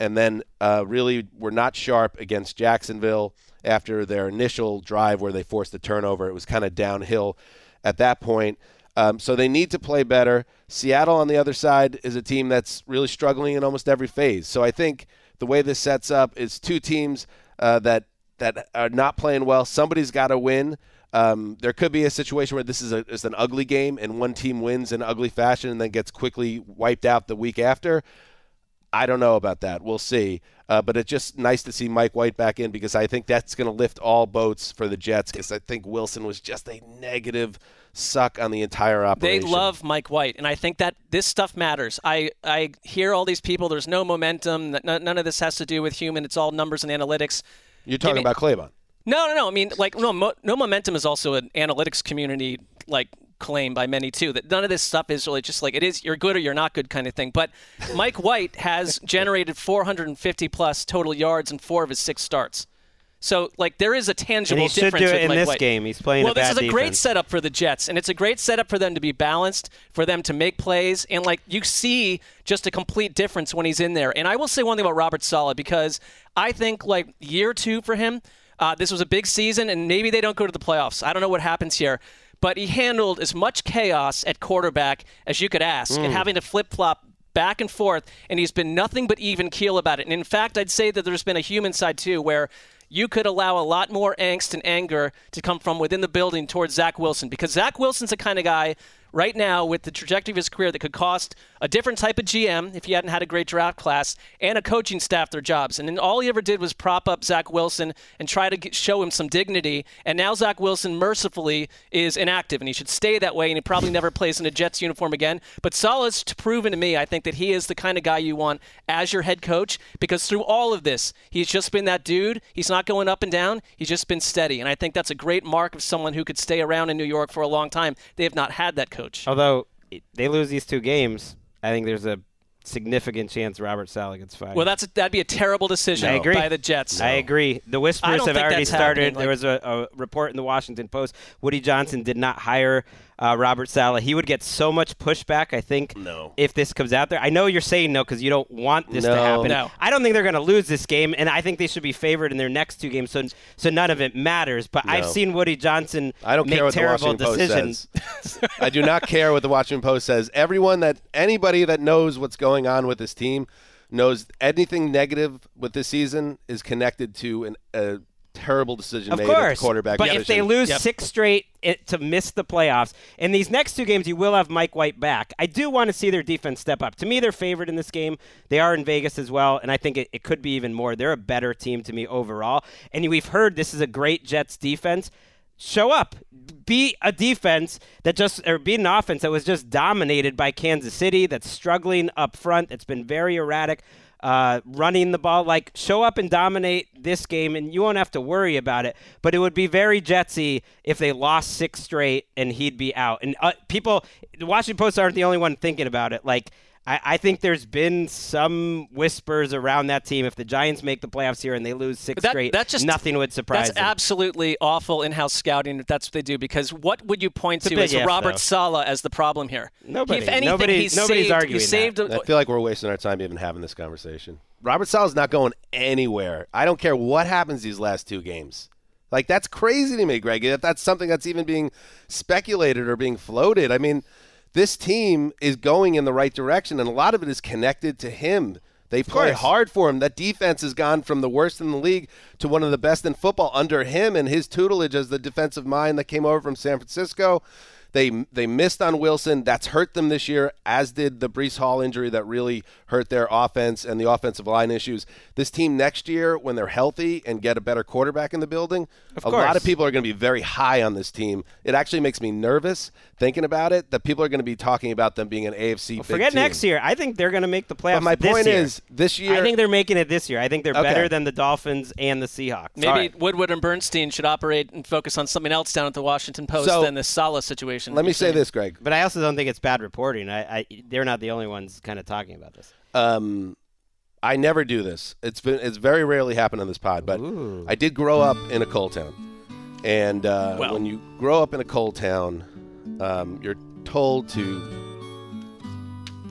and then uh, really were not sharp against Jacksonville after their initial drive where they forced the turnover. It was kind of downhill at that point. Um, so they need to play better. Seattle, on the other side, is a team that's really struggling in almost every phase. So I think the way this sets up is two teams uh, that that are not playing well. Somebody's got to win. Um, there could be a situation where this is, a, is an ugly game and one team wins in ugly fashion and then gets quickly wiped out the week after. I don't know about that. We'll see. Uh, but it's just nice to see Mike White back in because I think that's going to lift all boats for the Jets because I think Wilson was just a negative suck on the entire operation. They love Mike White, and I think that this stuff matters. I, I hear all these people. There's no momentum. n- None of this has to do with human. It's all numbers and analytics. You're talking about Claybon. No, no, no. I mean, like, no, mo- no momentum is also an analytics community like claim by many too. That none of this stuff is really just like it is. You're good or you're not good kind of thing. But Mike White has [LAUGHS] generated 450 plus total yards in four of his six starts. So like there is a And tangible he should difference do it in Mike this White. game. He's playing well, this is a great setup for the Jets, and it's a great setup for them to be balanced, for them to make plays, and like you see just a complete difference when he's in there. And I will say one thing about Robert Saleh because I think like year two for him, uh, this was a big season, and maybe they don't go to the playoffs. I don't know what happens here. But he handled as much chaos at quarterback as you could ask, Mm. and having to flip flop back and forth, and he's been nothing but even keel about it. And in fact, I'd say that there's been a human side too, where you could allow a lot more angst and anger to come from within the building towards Zach Wilson because Zach Wilson's the kind of guy right now with the trajectory of his career that could cost a different type of GM if he hadn't had a great draft class and a coaching staff their jobs. And then all he ever did was prop up Zach Wilson and try to get, show him some dignity. And now Zach Wilson mercifully is inactive, and he should stay that way. And he probably never plays in a Jets uniform again. But Saleh's proven to me, I think that he is the kind of guy you want as your head coach because through all of this, he's just been that dude. He's not going up and down. He's just been steady, and I think that's a great mark of someone who could stay around in New York for a long time. They have not had that coach. Although they lose these two games, I think there's a significant chance Robert Saleh gets fired. Well, that's a, that'd be a terrible decision I agree. by the Jets. I agree. The whispers have already started. happening, there was a, a report in the Washington Post. Woody Johnson did not hire uh, Robert Saleh. He would get so much pushback. I think No. if this comes out there. I know you're saying no because you don't want this to happen. No. I don't think they're going to lose this game, and I think they should be favored in their next two games. So, so none of it matters. But I've seen Woody Johnson I don't make care what the terrible Washington decisions. Post says. [LAUGHS] I do not care what the Washington Post says. Everyone that anybody that knows what's going on with this team knows anything negative with this season is connected to an, a terrible decision Of made course, quarterback but position. if they lose Yep. six straight it, to miss the playoffs, in these next two games, you will have Mike White back. I do want to see their defense step up. To me, they're favored in this game. They are in Vegas as well, and I think it, it could be even more. They're a better team to me overall. And we've heard this is a great Jets defense. Show up, be a defense that just, or be an offense that was just dominated by Kansas City, that's struggling up front, that's been very erratic uh, running the ball. Like, show up and dominate this game, and you won't have to worry about it. But it would be very Jetsy if they lost six straight and he'd be out. And uh, people, the Washington Post aren't the only one thinking about it. Like, I, I think there's been some whispers around that team. If the Giants make the playoffs here and they lose six that- straight, that just- nothing would surprise That's them. absolutely awful in-house scouting if that's what they do. Because what would you point It's to big as if, Robert though. Sala as the problem here? Nobody- If anything, nobody- he's nobody's saved, arguing he saved. that. a- I feel like we're wasting our time even having this conversation. Robert Saleh's not going anywhere. I don't care what happens these last two games. Like that's crazy to me, Gregg. If that's something that's even being speculated or being floated, I mean, this team is going in the right direction, and a lot of it is connected to him. They play hard for him. That defense has gone from the worst in the league to one of the best in football under him and his tutelage as the defensive mind that came over from San Francisco. They they missed on Wilson. That's hurt them this year, as did the Breece Hall injury that really hurt their offense and the offensive line issues. This team next year, when they're healthy and get a better quarterback in the building, a course. lot of people are going to be very high on this team. It actually makes me nervous thinking about it that people are going to be talking about them being an AFC. big Forget team. next year. I think they're going to make the playoffs. But my this point year. is, this year, I think they're making it this year. I think they're Okay. better than the Dolphins and the Seahawks. Maybe Sorry. Woodward and Bernstein should operate and focus on something else down at the Washington Post So, than this Saleh situation. Let me say this, Gregg. But I also don't think it's bad reporting. I, I they're not the only ones kind of talking about this. Um, I never do this. It's been it's very rarely happened on this pod, but Ooh. I did grow up in a coal town, and uh, Well. when you grow up in a coal town, um, you're told to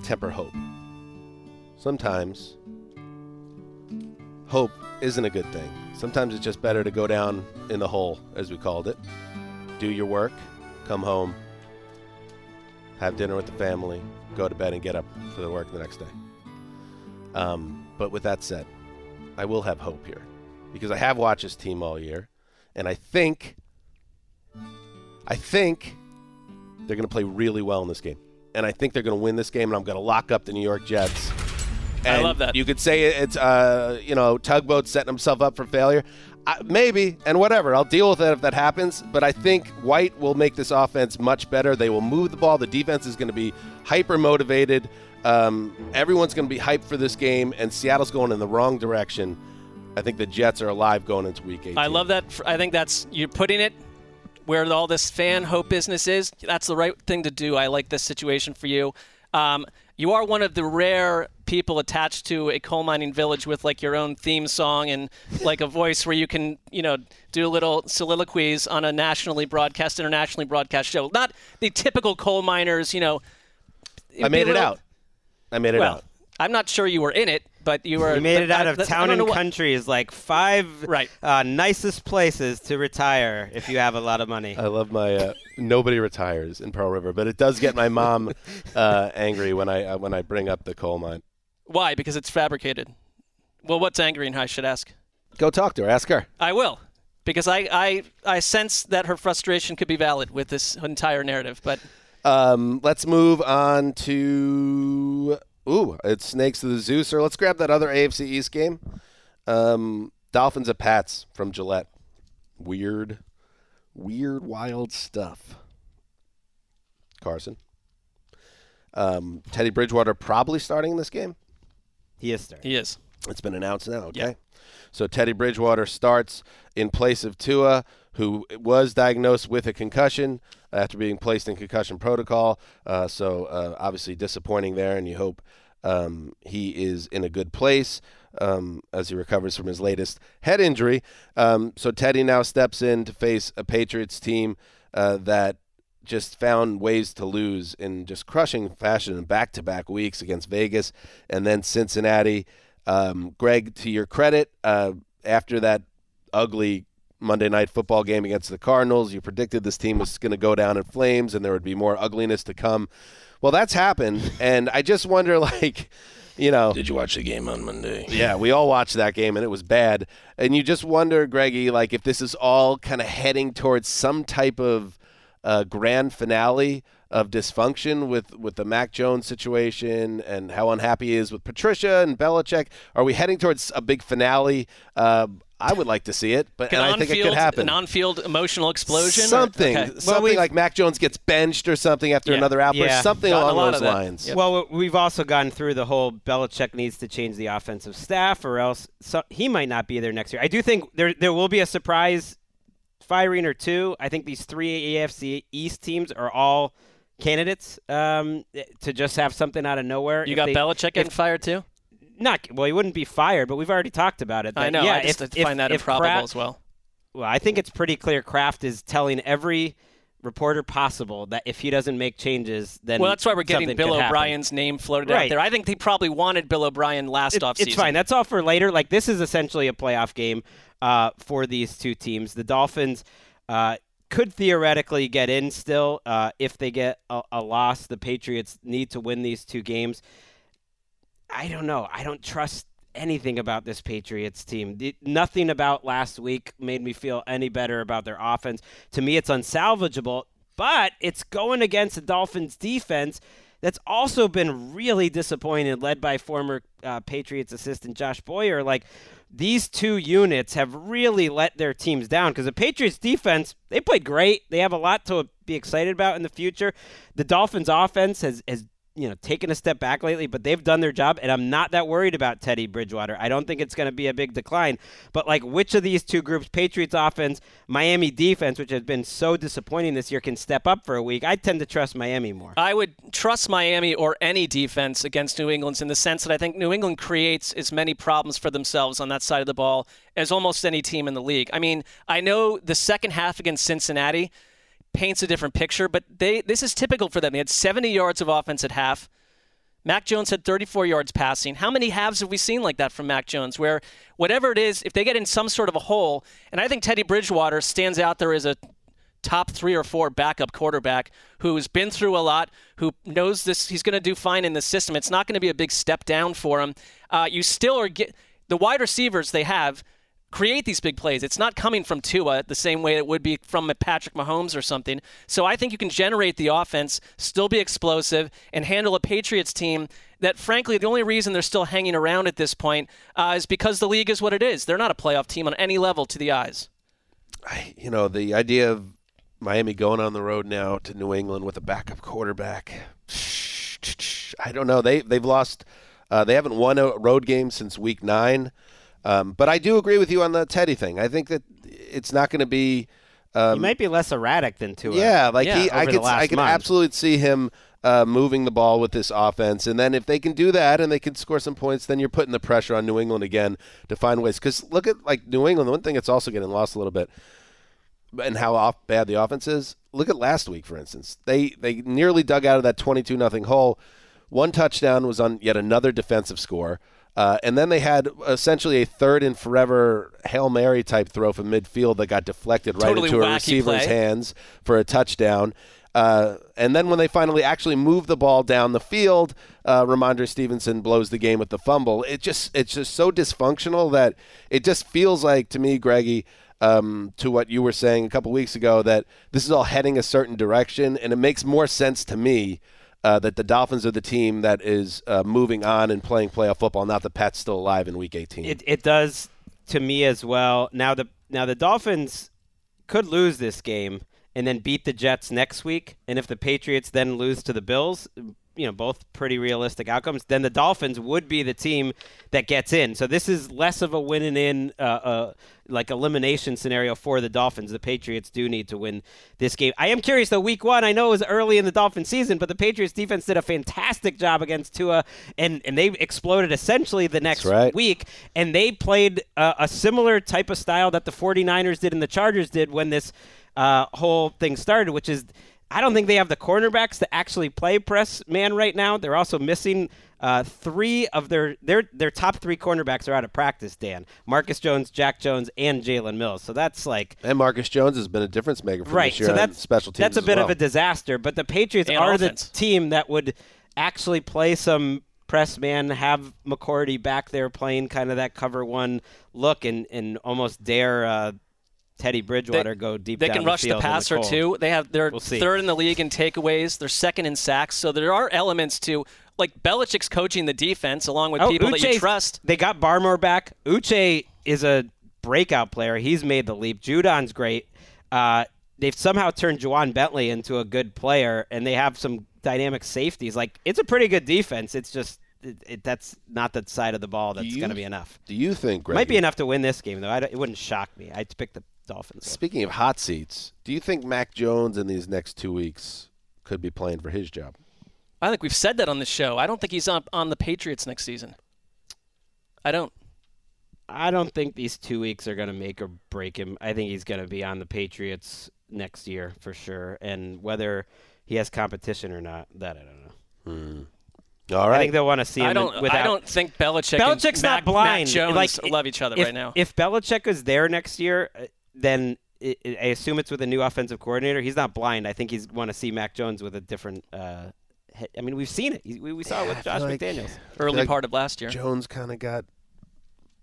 temper hope. Sometimes hope isn't a good thing. Sometimes it's just better to go down in the hole, as we called it. Do your work, come home, have dinner with the family, go to bed, and get up for the work the next day. Um, but with that said, I will have hope here because I have watched this team all year, and I think, I think they're going to play really well in this game, and I think they're going to win this game, and I'm going to lock up the New York Jets. I love that. You could say it's, uh, you know, tugboat setting himself up for failure. I, maybe, and whatever. I'll deal with it if that happens. But I think White will make this offense much better. They will move the ball. The defense is going to be hyper motivated. Um, everyone's going to be hyped for this game, and Seattle's going in the wrong direction. I think the Jets are alive going into Week 18. I love that. I think that's you're putting it where all this fan hope business is. That's the right thing to do. I like this situation for you. Um, you are one of the rare people attached to a coal mining village with like your own theme song and like a voice where you can, you know, do little soliloquies on a nationally broadcast, internationally broadcast show. Not the typical coal miners, you know. I made it out. I made it Well, out. I'm not sure you were in it, but you were. You made but it out that- of that's- town and country is like five Right. uh, nicest places to retire if you have a lot of money. I love my uh, nobody retires in Pearl River, but it does get my mom [LAUGHS] uh, angry when I uh, when I bring up the coal mine. Why? Because it's fabricated. Well, what's angry and I should ask. Go talk to her. Ask her. I will, because I, I I sense that her frustration could be valid with this entire narrative. But Um, let's move on to ooh, it's Snakes to the Zeus. Or let's grab that other AFC East game. Um, Dolphins at Pats from Gillette. Weird, weird, wild stuff. Carson. Um, Teddy Bridgewater probably starting in this game. He is starting. he is. It's been announced now, okay? Yeah. So Teddy Bridgewater starts in place of Tua, who was diagnosed with a concussion after being placed in concussion protocol. Uh, so uh, obviously disappointing there, and you hope um, he is in a good place um, as he recovers from his latest head injury. Um, so Teddy now steps in to face a Patriots team uh, that just found ways to lose in just crushing fashion in back-to-back weeks against Vegas and then Cincinnati. Um, Gregg, to your credit, uh, after that ugly Monday night football game against the Cardinals, you predicted this team was going to go down in flames and there would be more ugliness to come. Well, that's happened, and I just wonder, [LAUGHS] like, you know, Did you watch the game on Monday? yeah, we all watched that game and it was bad. And you just wonder, Greggy, like if this is all kind of heading towards some type of uh, grand finale of dysfunction with with the Mac Jones situation and how unhappy he is with Patricia and Belichick. Are we heading towards a big finale? Uh, I would like to see it, but An and I think it could happen. An on-field emotional explosion. or- Something, okay. something we've- like Mac Jones gets benched or something after Yeah. another outburst, Yeah. something Gotten along those lines. Yep. Well, we've also gone through the whole Belichick needs to change the offensive staff, or else so, he might not be there next year. I do think there there will be a surprise firing or two. I think these three AFC East teams are all candidates um, to just have something out of nowhere. You If got they- Belichick getting fired too. Not well, he wouldn't be fired, but we've already talked about it. I know. Yeah, I just if, find if, that if improbable Kraft- as well. Well, I think it's pretty clear. Kraft is telling every reporter possible that if he doesn't make changes, then Well, that's why we're getting Bill. O'Brien's name floated out there. I think they probably wanted Bill O'Brien last It- offseason. It's fine. That's all for later. Like this is essentially a playoff game uh, for these two teams. The Dolphins uh, could theoretically get in still uh, if they get a, a loss. The Patriots need to win these two games. I don't know. I don't trust anything about this Patriots team. Nothing about last week made me feel any better about their offense. To me, it's unsalvageable, but it's going against the Dolphins defense that's also been really disappointed, led by former uh, Patriots assistant Josh Boyer. Like, these two units have really let their teams down because the Patriots defense, they played great. They have a lot to be excited about in the future. The Dolphins offense has, has you know, taken a step back lately, but they've done their job, and I'm not that worried about Teddy Bridgewater. I don't think it's going to be a big decline. But like, which of these two groups, Patriots offense, Miami defense, which has been so disappointing this year, can step up for a week? I tend to trust Miami more. I would trust Miami or any defense against New England's in the sense that I think New England creates as many problems for themselves on that side of the ball as almost any team in the league. I mean, I know the second half against Cincinnati paints a different picture, but they this is typical for them. They had 70 yards of offense at half. Mac Jones had 34 yards passing. How many halves have we seen like that from Mac Jones where whatever it is, if they get in some sort of a hole, and I think Teddy Bridgewater stands out there as a top three or four backup quarterback who's been through a lot, who knows this, he's going to do fine in the system. It's not going to be a big step down for him. Uh, you still are get the wide receivers they have create these big plays. It's not coming from Tua the same way it would be from Patrick Mahomes or something. So I think you can generate the offense, still be explosive, and handle a Patriots team that, frankly, the only reason they're still hanging around at this point uh, is because the league is what it is. They're not a playoff team on any level to the eyes. I, you know, the idea of Miami going on the road now to New England with a backup quarterback. [SNIFFS] I don't know. They they've lost. Uh, they haven't won a road game since week nine. Um, but I do agree with you on the Teddy thing. I think that it's not going to be. he Um, might be less erratic than Tua. yeah, like Yeah, he, I could, I could month. absolutely see him uh, moving the ball with this offense. And then if they can do that and they can score some points, then you're putting the pressure on New England again to find ways. Because look at like New England. The one thing that's also getting lost a little bit, and how off bad the offense is. Look at last week, for instance. They they nearly dug out of that 22 nothing hole. One touchdown was on yet another defensive score. Uh, and then they had essentially a third and forever Hail Mary type throw from midfield that got deflected right Totally into a receiver's play. hands for a touchdown. Uh, and then when they finally actually move the ball down the field, uh, Rhamondre Stevenson blows the game with the fumble. It just it's just so dysfunctional that it just feels like to me, Greggy, um, to what you were saying a couple weeks ago, that this is all heading a certain direction, and it makes more sense to me uh, that the Dolphins are the team that is uh, moving on and playing playoff football, not the Pats still alive in Week 18. It it does to me as well. Now the now the Dolphins could lose this game and then beat the Jets next week, and if the Patriots then lose to the Bills, you know, both pretty realistic outcomes, then the Dolphins would be the team that gets in. So this is less of a winning in uh, uh, like elimination scenario for the Dolphins. The Patriots do need to win this game. I am curious though. Week one, I know it was early in the Dolphin season, but the Patriots defense did a fantastic job against Tua, and and they exploded essentially the next right. week, and they played uh, a similar type of style that the 49ers did and the Chargers did when this uh, whole thing started, which is I don't think they have the cornerbacks to actually play press man right now. They're also missing uh, three of their their their top three cornerbacks are out of practice. Dan, Marcus Jones, Jack Jones, and Jalen Mills. So that's like and Marcus Jones has been a difference maker for right. this year So on that's special teams. That's a as bit well. of a disaster. But the Patriots And are offense. the team that would actually play some press man, have McCourty back there playing kind of that cover one look, and and almost dare. Uh, Teddy Bridgewater go deep They down can the rush the field in passer cold. too. They have they're We'll third in the league in takeaways. They're second in sacks. So there are elements to like Belichick's coaching the defense along with people that you trust. They got Barmore back. Uche is a breakout player. He's made the leap. Judon's great. Uh, they've somehow turned Ja'Whaun Bentley into a good player, and they have some dynamic safeties. Like it's a pretty good defense. It's just it, it, that's not the side of the ball that's going to be enough. Do you think, Gregg? Might be enough to win this game though. I it wouldn't shock me. I'd pick the Dolphins. Speaking of hot seats, do you think Mac Jones in these next two weeks could be playing for his job? I think we've said that on the show. I don't think he's on on the Patriots next season. I don't. I don't think these two weeks are going to make or break him. I think he's going to be on the Patriots next year for sure. And whether he has competition or not, that I don't know. Hmm. All I right. think they'll want to see him I don't. without. I don't think Belichick. Belichick's and not blind. Mac Jones like, love each other if, right now. If Belichick is there next year, then i I I assume it's with a new offensive coordinator. He's not blind. I think he's want to see Mac Jones with a different. Uh, he- I mean, we've seen it. We, we saw it with Josh like- McDaniels. early like part of last year. Jones kind of got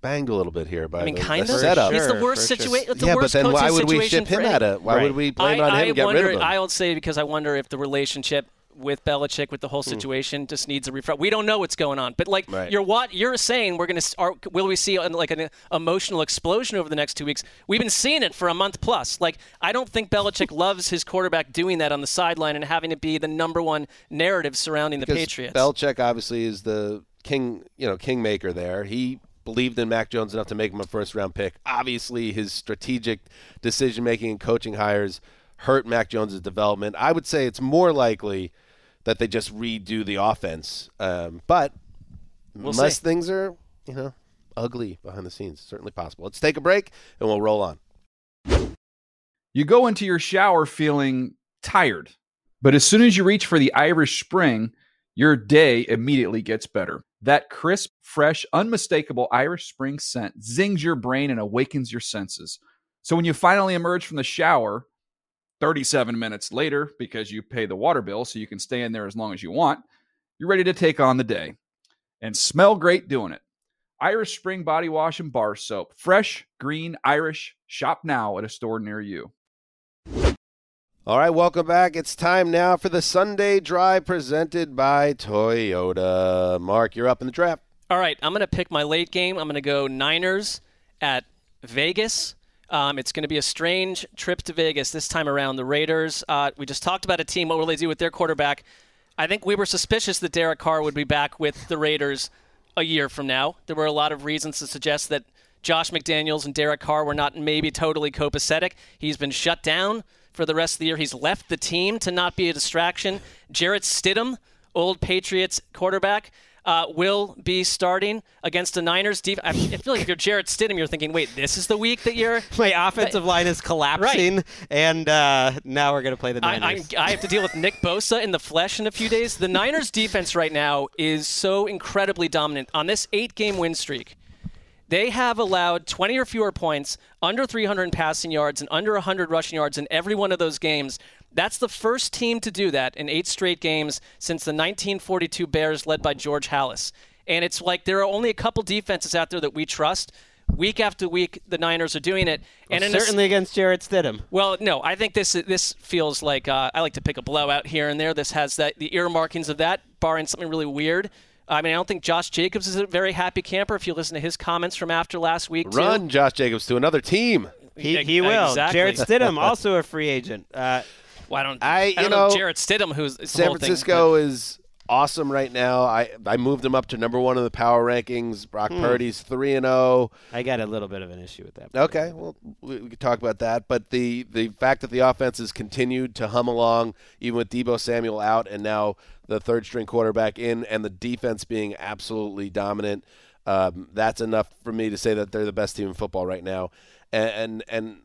banged a little bit here by I mean, the, kind the of. setup. He's the worst for sure. situation. It's the yeah, but worst then why coaching would we situation ship him him. at it? Why Right. would we blame I, on him I and get wonder, rid of him? I'll say because I wonder if the relationship with Belichick with the whole hmm. situation just needs a refresh. We don't know what's going on, but like Right. you're what you're saying, we're gonna are, will we see uh, like an emotional explosion over the next two weeks? We've been seeing it for a month plus. Like I don't think Belichick [LAUGHS] loves his quarterback doing that on the sideline and having to be the number one narrative surrounding the Patriots. Belichick obviously is the king, you know, kingmaker there. He believed in Mac Jones enough to make him a first round pick. Obviously, his strategic decision making and coaching hires hurt Mac Jones' development. I would say it's more likely that they just redo the offense. Um, but We'll unless see. things are, you know, ugly behind the scenes, certainly possible. Let's take a break and we'll roll on. You go into your shower feeling tired, but as soon as you reach for the Irish Spring, your day immediately gets better. That crisp, fresh, unmistakable Irish Spring scent zings your brain and awakens your senses. So when you finally emerge from the shower, 37 minutes later, because you pay the water bill so you can stay in there as long as you want, you're ready to take on the day and smell great doing it. Irish Spring Body Wash and Bar Soap. Fresh, green, Irish. Shop now at a store near you. All right, welcome back. It's time now for the Sunday Drive presented by Toyota. Marc, you're up in the draft. All right, I'm going to pick my late game. I'm going to go Niners at Vegas. Um, it's going to be a strange trip to Vegas this time around. The Raiders, uh, we just talked about a team. What will they do with their quarterback? I think we were suspicious that Derek Carr would be back with the Raiders a year from now. There were a lot of reasons to suggest that Josh McDaniels and Derek Carr were not maybe totally copacetic. He's been shut down for the rest of the year. He's left the team to not be a distraction. Jarrett Stidham, old Patriots quarterback, uh, will be starting against the Niners. Def- I feel like if you're Jarrett Stidham, you're thinking, wait, this is the week that you're. [LAUGHS] My offensive line is collapsing, and uh, now we're going to play the I, Niners. I'm, I have to deal with Nick Bosa in the flesh in a few days. The Niners [LAUGHS] defense right now is so incredibly dominant. On this eight game win streak, they have allowed 20 or fewer points, under 300 passing yards, and under 100 rushing yards in every one of those games. That's the first team to do that in eight straight games since the 1942 Bears led by George Halas. And it's like there are only a couple defenses out there that we trust. Week after week, the Niners are doing it. and in a- certainly against Jarrett Stidham. well, no, I think this this feels like uh, I like to pick a blowout here and there. This has that the earmarkings of that, barring something really weird. I mean, I don't think Josh Jacobs is a very happy camper. If you listen to his comments from after last week, too. Run Josh Jacobs to another team. He, he will. exactly. Jarrett Stidham, [LAUGHS] also a free agent. Uh, Well, I don't. I- I, don't know, Jarrett Stidham, who's San whole thing, Francisco is awesome right now. I I moved him up to number one in the power rankings. Brock Hmm. Purdy's three and oh. zero. I got a little bit of an issue with that. Okay, well, we, we could talk about that. But the the fact that the offense has continued to hum along, even with Deebo Samuel out, and now the third string quarterback in, and the defense being absolutely dominant, um, that's enough for me to say that they're the best team in football right now. And and, and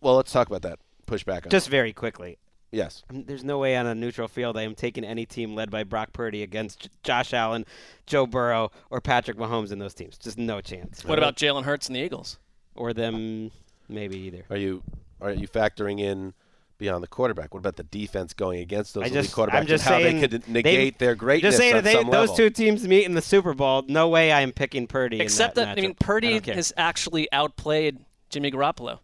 well, let's talk about that. Push back on Just very quickly. Yes. Um, There's no way on a neutral field I am taking any team led by Brock Purdy against J- Josh Allen, Joe Burrow, or Patrick Mahomes in those teams. Just no chance. What about Jalen Hurts and the Eagles? Or them, maybe either. Are you are you factoring in beyond the quarterback? What about the defense going against those I elite just, quarterbacks I'm just and how saying they could negate they- their greatness Just saying, on if they, some those level? two teams meet in the Super Bowl, no way I am picking Purdy. Except in that, that, I mean, matchup. I Purdy has actually outplayed Jimmy Garoppolo.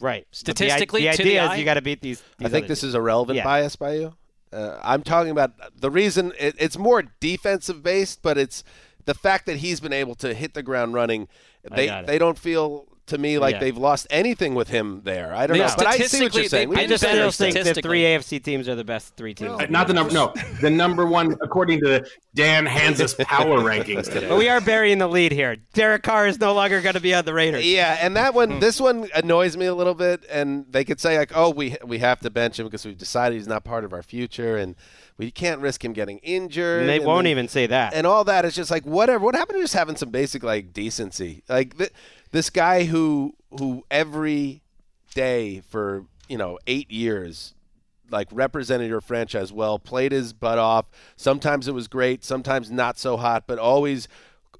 Right But the i- statistically, the, to the idea eye- is you got to beat these. I think this teams. is a relevant Yeah. bias by you. Uh, I'm talking about the reason it, it's more defensive based, but it's the fact that he's been able to hit the ground running. They they don't feel to me like Yeah. they've lost anything with him there. I don't They- know, but I see what statistically, you're saying. We I just just still think the three AFC teams are the best three teams. Not the number. No, the number one according to Dan Hanzus' power rankings today. But we are burying the lead here. Derek Carr is no longer going to be on the Raiders. Yeah, and that one, hmm. this one annoys me a little bit. And they could say like, "Oh, we we have to bench him because we've decided he's not part of our future, and we can't risk him getting injured." They won't then- even say that. and all that is just like whatever. What happened to just having some basic like decency? Like th- this guy who who every day for you know eight years like represented your franchise well, played his butt off. Sometimes it was great, sometimes not so hot, but always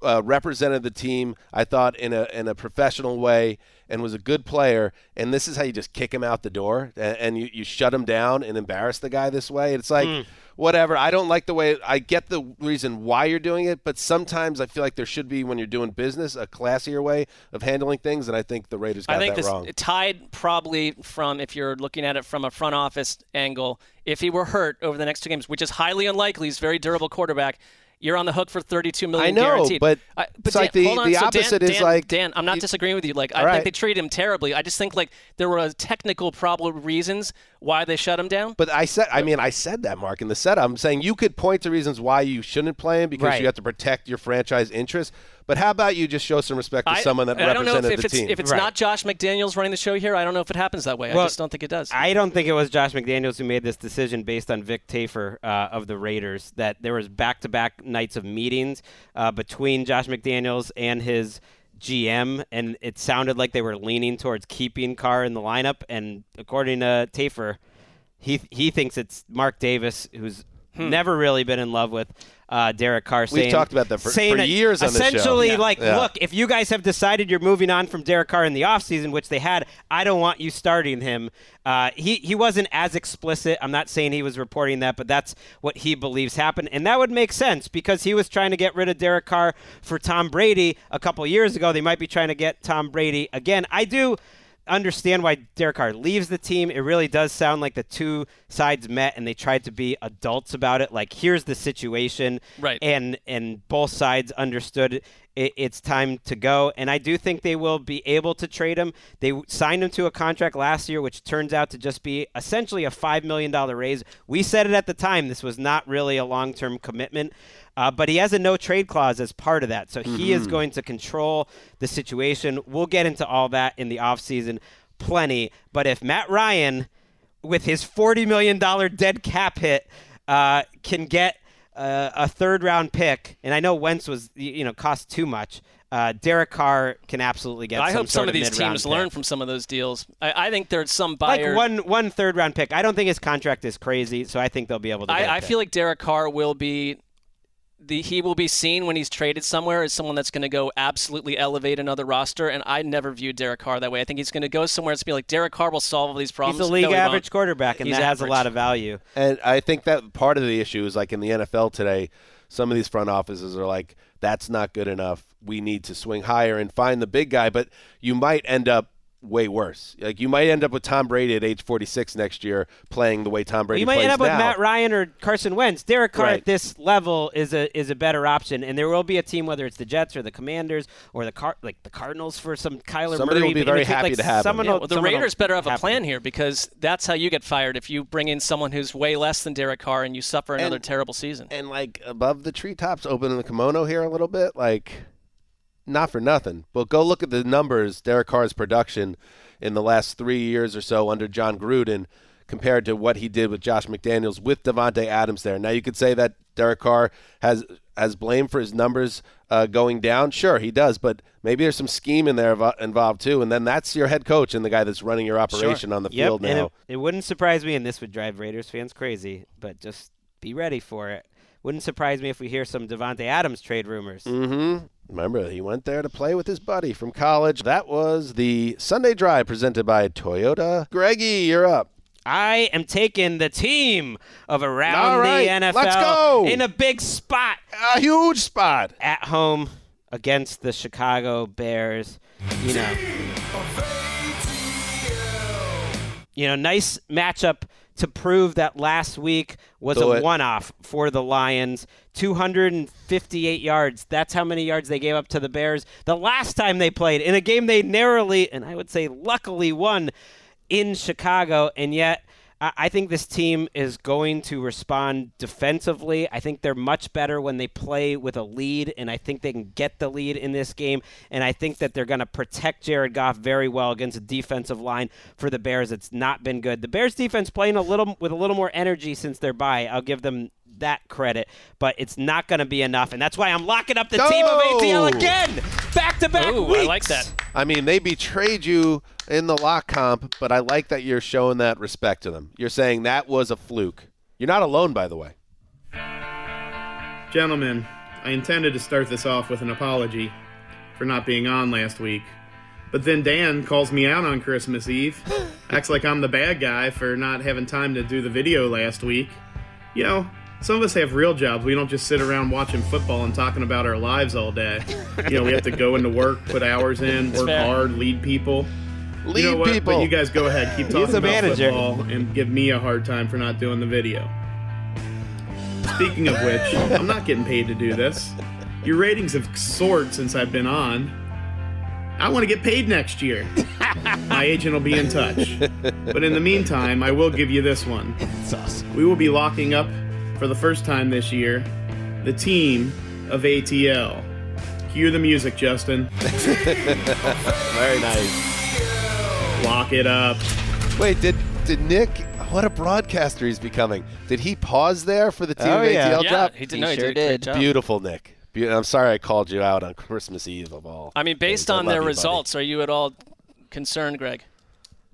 uh, represented the team. I thought in a in a professional way and was a good player. And this is how you just kick him out the door and, and you, you shut him down and embarrass the guy this way. It's like whatever. I don't like the way I get the reason why you're doing it, but sometimes I feel like there should be when you're doing business a classier way of handling things, and I think the Raiders got I think that this wrong. tied probably from if you're looking at it from a front office angle. If he were hurt over the next two games, which is highly unlikely, he's a very durable quarterback. You're on the hook for 32 million I know, guaranteed. but I- it's Dan, like the- hold on. the So Dan- opposite is Dan- like- Dan. I'm not you- disagreeing with you. Like I right. think they treated him terribly. I just think like there were technical problem reasons why they shut him down. But I said, I mean, I said that, Marc, in the setup. I'm saying you could point to reasons why you shouldn't play him because Right. you have to protect your franchise interests. But how about you just show some respect to I, someone that I don't know if, if the it's team? if it's Right. not Josh McDaniels running the show here. I don't know if it happens that way. I just don't think it does. I don't think it was Josh McDaniels who made this decision based on Vic Tafur uh, of the Raiders. That there was back-to-back nights of meetings uh, between Josh McDaniels and his GM, and it sounded like they were leaning towards keeping Carr in the lineup. And according to Tafur, he he thinks it's Mark Davis who's never really been in love with uh, Derek Carr. Hmm. We've talked about that for- saying for years on this show. Essentially, Yeah. like, Yeah. look, if you guys have decided you're moving on from Derek Carr in the offseason, which they had, I don't want you starting him. Uh, he, he wasn't as explicit. I'm not saying he was reporting that, but that's what he believes happened. And that would make sense because he was trying to get rid of Derek Carr for Tom Brady a couple years ago. They might be trying to get Tom Brady again. I do understand why Derek Carr leaves the team. It really does sound like the two sides met and they tried to be adults about it. Like, here's the situation, Right. And and both sides understood it, it's time to go. And I do think they will be able to trade him. They signed him to a contract last year, which turns out to just be essentially a five million dollar raise. We said it at the time. This was not really a long term commitment. Uh, but he has a no trade clause as part of that. So he is going to control the situation. We'll get into all that in the offseason plenty. But if Matt Ryan with his $40 million dead cap hit, uh, can get uh, a third round pick, and I know Wentz was, you know, cost too much. Uh, Derek Carr can absolutely get. I some hope some sort of these teams pick. learn from some of those deals. I, I think there's some like one one third round pick. I don't think his contract is crazy, so I think they'll be able to. get I, I a pick. feel like Derek Carr will be the he will be seen when he's traded somewhere as someone that's going to go absolutely elevate another roster. And I never viewed Derek Carr that way. I think he's going to go somewhere and be like Derek Carr will solve all these problems. he's a league No, he average won't. quarterback, and He's that has a lot of value. And I think that part of the issue is like in the NFL today, some of these front offices are like, that's not good enough. We need to swing higher and find the big guy, but you might end up way worse. Like you might end up with Tom Brady at age 46 next year playing the way Tom Brady you might plays end up with. Matt Ryan or Carson Wentz. Derek Carr Right. at this level is a is a better option, and there will be a team, whether it's the Jets or the Commanders or the Car- like the Cardinals for some Kyler Somebody Murray. will be in very the happy like, to have him. someone Yeah, well, the someone Raiders better have a plan here because that's how you get fired if you bring in someone who's way less than Derek Carr and you suffer another And- terrible season. and like above the treetops, opening the kimono here a little bit, like not for nothing. But go look at the numbers. Derek Carr's production in the last three years or so under Jon Gruden compared to what he did with Josh McDaniels with Davante Adams there. Now you could say that Derek Carr has has blame for his numbers uh, going down. Sure, he does, but maybe there's some scheme in there involved too. And then that's your head coach and the guy that's running your operation on the Yep, field now. it, it wouldn't surprise me, and this would drive Raiders fans crazy, but just be ready for it. Wouldn't surprise me if we hear some Davante Adams trade rumors. Mm-hmm. Remember, he went there to play with his buddy from college. That was the Sunday Drive presented by Toyota. Greggy, you're up. I am taking the team of around All right, the NFL let's go. in a big spot A huge spot. at home against the Chicago Bears. You know, you know, nice matchup to prove that last week was Do a it. one-off for the Lions. 258 yards. That's how many yards they gave up to the Bears the last time they played in a game they narrowly and I would say luckily won in Chicago. And yet, I I think this team is going to respond defensively. I think they're much better when they play with a lead, and I think they can get the lead in this game. And I think that they're going to protect Jared Goff very well against a defensive line for the Bears. It's not been good. The Bears defense playing a little with a little more energy since they're bye. I'll give them that credit, but it's not going to be enough, and that's why I'm locking up the team of ATL again, back to back Ooh, I like that. I mean, they betrayed you in the lock comp, but I like that you're showing that respect to them. You're saying that was a fluke. You're not alone, by the way. Gentlemen, I intended to start this off with an apology for not being on last week. But then Dan calls me out on Christmas Eve, [LAUGHS] acts like I'm the bad guy for not having time to do the video last week. You know, some of us have real jobs. We don't just sit around watching football and talking about our lives all day. You know, we have to go into work, put hours in, work hard, lead people. Lead you know what? people. But you guys go ahead, keep talking the about manager. football and give me a hard time for not doing the video. Speaking of which, I'm not getting paid to do this. Your ratings have soared since I've been on. I want to get paid next year. [LAUGHS] My agent will be in touch. But in the meantime, I will give you this one. We will be locking up for the first time this year the team of ATL. Cue the music, Justin. [LAUGHS] Very nice. Lock it up. Wait, did did Nick? What a broadcaster he's becoming. Did he pause there for the team Oh, of yeah. ATL yeah, drop? he did. He no, he sure did. did. Beautiful, Nick. Be- I'm sorry I called you out on Christmas Eve of all. I mean, based things. On their you, buddy. results, are you at all concerned, Gregg?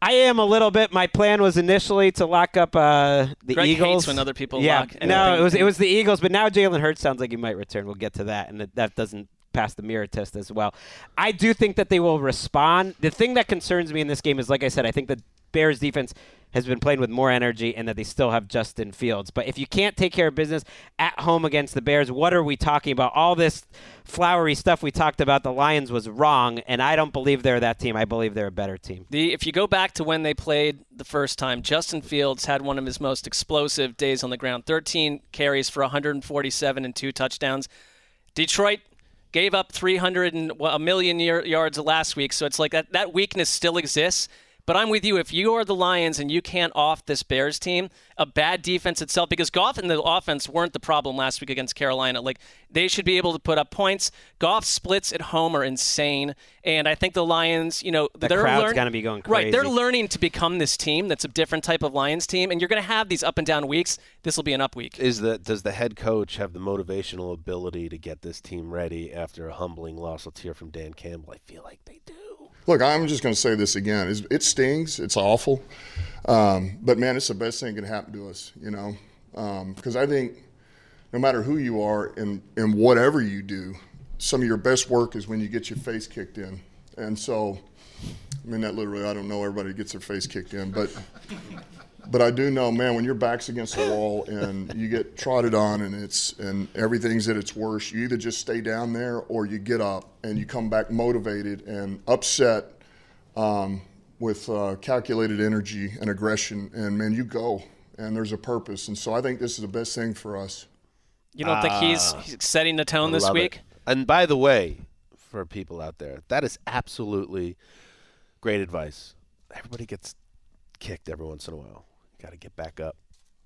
I am a little bit. My plan was initially to lock up uh, the Greg hates Eagles. when other people yeah, lock no, it was it was the Eagles, but now Jalen Hurts sounds like he might return. We'll get to that, and that, that doesn't pass the mirror test as well. I do think that they will respond. The thing that concerns me in this game is, like I said, I think the Bears defense has been playing with more energy and that they still have Justin Fields. But if you can't take care of business at home against the Bears, what are we talking about? All this flowery stuff we talked about the Lions was wrong, and I don't believe they're that team. I believe they're a better team. The if you go back to when they played the first time, Justin Fields had one of his most explosive days on the ground. 13 carries for 147 and two touchdowns. Detroit gave up 300 and a million yards last week, so it's like that that weakness still exists. But I'm with you. If you are the Lions and you can't off this Bears team, a bad defense itself, because Goff and the offense weren't the problem last week against Carolina. Like they should be able to put up points. Goff splits at home are insane, and I think the Lions, you know, The they're crowd's learn- gonna be going crazy. Right, they're learning to become this team that's a different type of Lions team, and you're going to have these up and down weeks. This will be an up week. Is the does the head coach have the motivational ability to get this team ready after a humbling loss? Let's hear from Dan Campbell. I feel like they do. Look, I'm just going to say this again. It's, it stings. It's awful. Um, but man, it's the best thing that can happen to us, you know? Because I think no matter who you are and, and whatever you do, some of your best work is when you get your face kicked in. And so, I mean, that literally, I don't know everybody gets their face kicked in, but. But I do know, man, when your back's against the wall and you get trotted on and it's and everything's at its worst, you either just stay down there or you get up and you come back motivated and upset um, with uh, calculated energy and aggression, and man, you go and there's a purpose. And so I think this is the best thing for us. You don't think he's, Ah. he's setting the tone this Love it. week? And by the way, for people out there, that is absolutely great advice. Everybody gets kicked every once in a while. You got to get back up.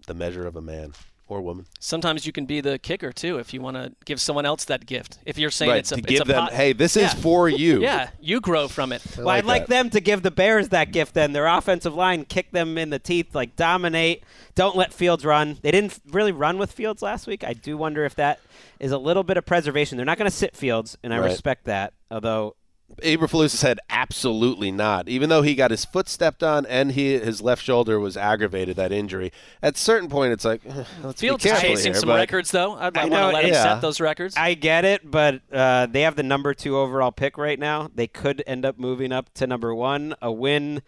The measure of a man or woman. Sometimes you can be the kicker too if you want to give someone else that gift. If you're saying right. it's a, to it's give a them, pot- hey, this is for you. [LAUGHS] Yeah, you grow from it. I Well, I'd like that. them to give the Bears that gift then. Their offensive line, kick them in the teeth, like dominate. Don't let Fields run. They didn't really run with Fields last week. I do wonder if that is a little bit of preservation. They're not going to sit Fields, and I Right. respect that. Although, Eberflus said absolutely not. Even though he got his foot stepped on and he his left shoulder was aggravated that injury. At a certain point, it's like let's Fields be is careful chasing here, some records though. I'd I want know, to let him yeah. set those records. I get it, but uh, they have the number two overall pick right now. They could end up moving up to number one. A win.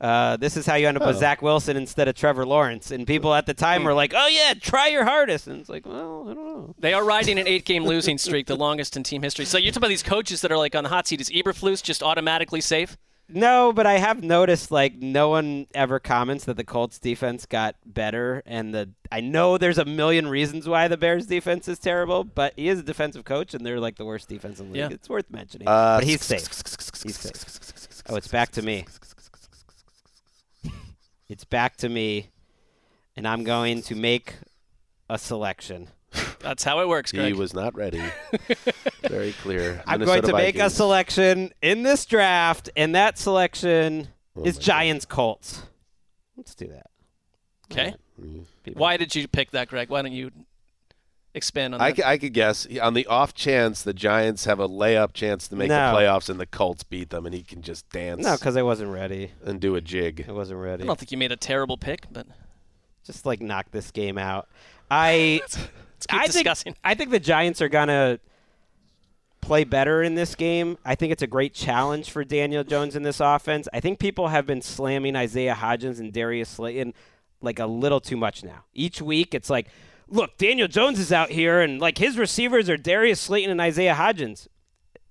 Uh, this is how you end up with Zach Wilson instead of Trevor Lawrence. And people at the time were like, "Oh yeah, try your hardest." And it's like, well, I don't know. They are riding an eight-game losing streak, the longest in team history. So you're talking about these coaches that are like on the hot seat. Is Eberflus just automatically safe? No, but I have noticed like no one ever comments that the Colts defense got better, and the I know there's a million reasons why the Bears defense is terrible, but he is a defensive coach, and they're like the worst defense in the league. Yeah. It's worth mentioning. Uh, but he's safe. He's safe. Oh, it's back to me. It's back to me, and I'm going to make a selection. That's how it works, Greg. He was not ready. [LAUGHS] Very clear. I'm Minnesota going to make a selection in this draft, and that selection Oh is my God. Giants Colts. Let's do that. okay. Mm-hmm. Why did you pick that, Greg? Why don't you expand on I, that? c- I could guess on the off chance the Giants have a layup chance to make No. the playoffs and the Colts beat them and he can just dance No, because I wasn't ready. and do a jig. I wasn't ready. I don't think you made a terrible pick, but Just like knock this game out. I [LAUGHS] let's keep I discussing. think I think the Giants are gonna play better in this game. I think it's a great challenge for Daniel Jones in this offense. I think people have been slamming Isaiah Hodgins and Darius Slayton like a little too much now. Each week it's like, look, Daniel Jones is out here and like his receivers are Darius Slayton and Isaiah Hodgins.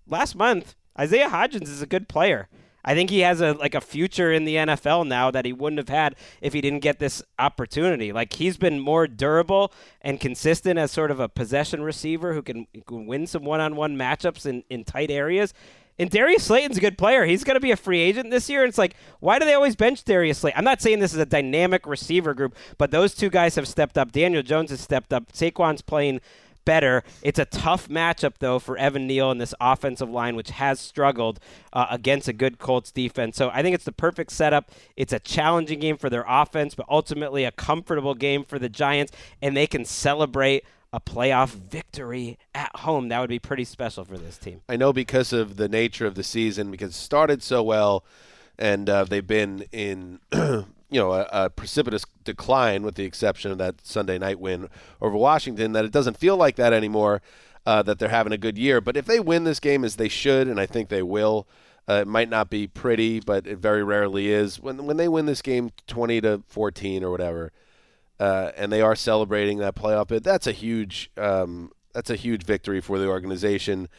Last month, Isaiah Hodgins is a good player. I think he has a like a future in the NFL now that he wouldn't have had if he didn't get this opportunity. Like he's been more durable and consistent as sort of a possession receiver who can, who can win some one-on-one matchups in, in tight areas. And Darius Slayton's a good player. He's going to be a free agent this year. And it's like, why do they always bench Darius Slayton? I'm not saying this is a dynamic receiver group, but those two guys have stepped up. Daniel Jones has stepped up. Saquon's playing better. It's a tough matchup, though, for Evan Neal and this offensive line, which has struggled uh, against a good Colts defense. So I think it's the perfect setup. It's a challenging game for their offense, but ultimately a comfortable game for the Giants, and they can celebrate a playoff victory at home. That would be pretty special for this team. I know because of the nature of the season, because it started so well, and uh, they've been in, [CLEARS THROAT] you know, a, a precipitous decline, with the exception of that Sunday night win over Washington. That it doesn't feel like that anymore. Uh, that they're having a good year, but if they win this game as they should, and I think they will, uh, it might not be pretty, but it very rarely is. When when they win this game, twenty to fourteen or whatever, uh, and they are celebrating that playoff bid. That's a huge um, that's a huge victory for the organization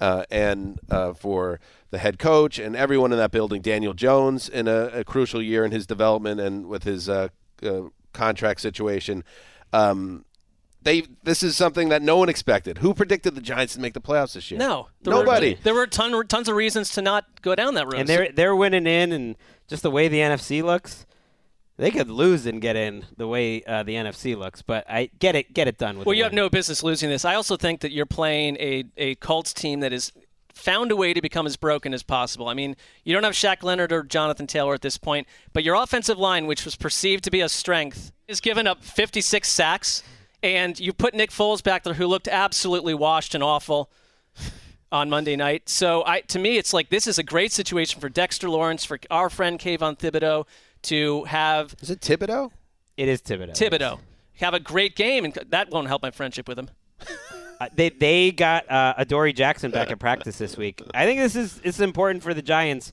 uh, and uh, for the head coach and everyone in that building. Daniel Jones in a, a crucial year in his development and with his uh, uh, contract situation. Um, they this is something that no one expected. Who predicted the Giants to make the playoffs this year? No, there Nobody. Were, there were ton, tons of reasons to not go down that road. And they're they're winning in, and just the way the NFC looks, they could lose and get in the way uh, the NFC looks. But I get it, get it done with. well, you have no business losing this. I also think that you're playing a a Colts team that is found a way to become as broken as possible. I mean, you don't have Shaq Leonard or Jonathan Taylor at this point, but your offensive line, which was perceived to be a strength, is given up 56 sacks, and you put Nick Foles back there, who looked absolutely washed and awful on Monday night. So, I to me, it's like this is a great situation for Dexter Lawrence, for our friend Kayvon Thibodeaux, to have Is it Thibodeaux? It is Thibodeaux. Thibodeaux have a great game, and that won't help my friendship with him. [LAUGHS] Uh, they they got uh, Adoree Jackson back at practice this week. I think this is it's important for the Giants.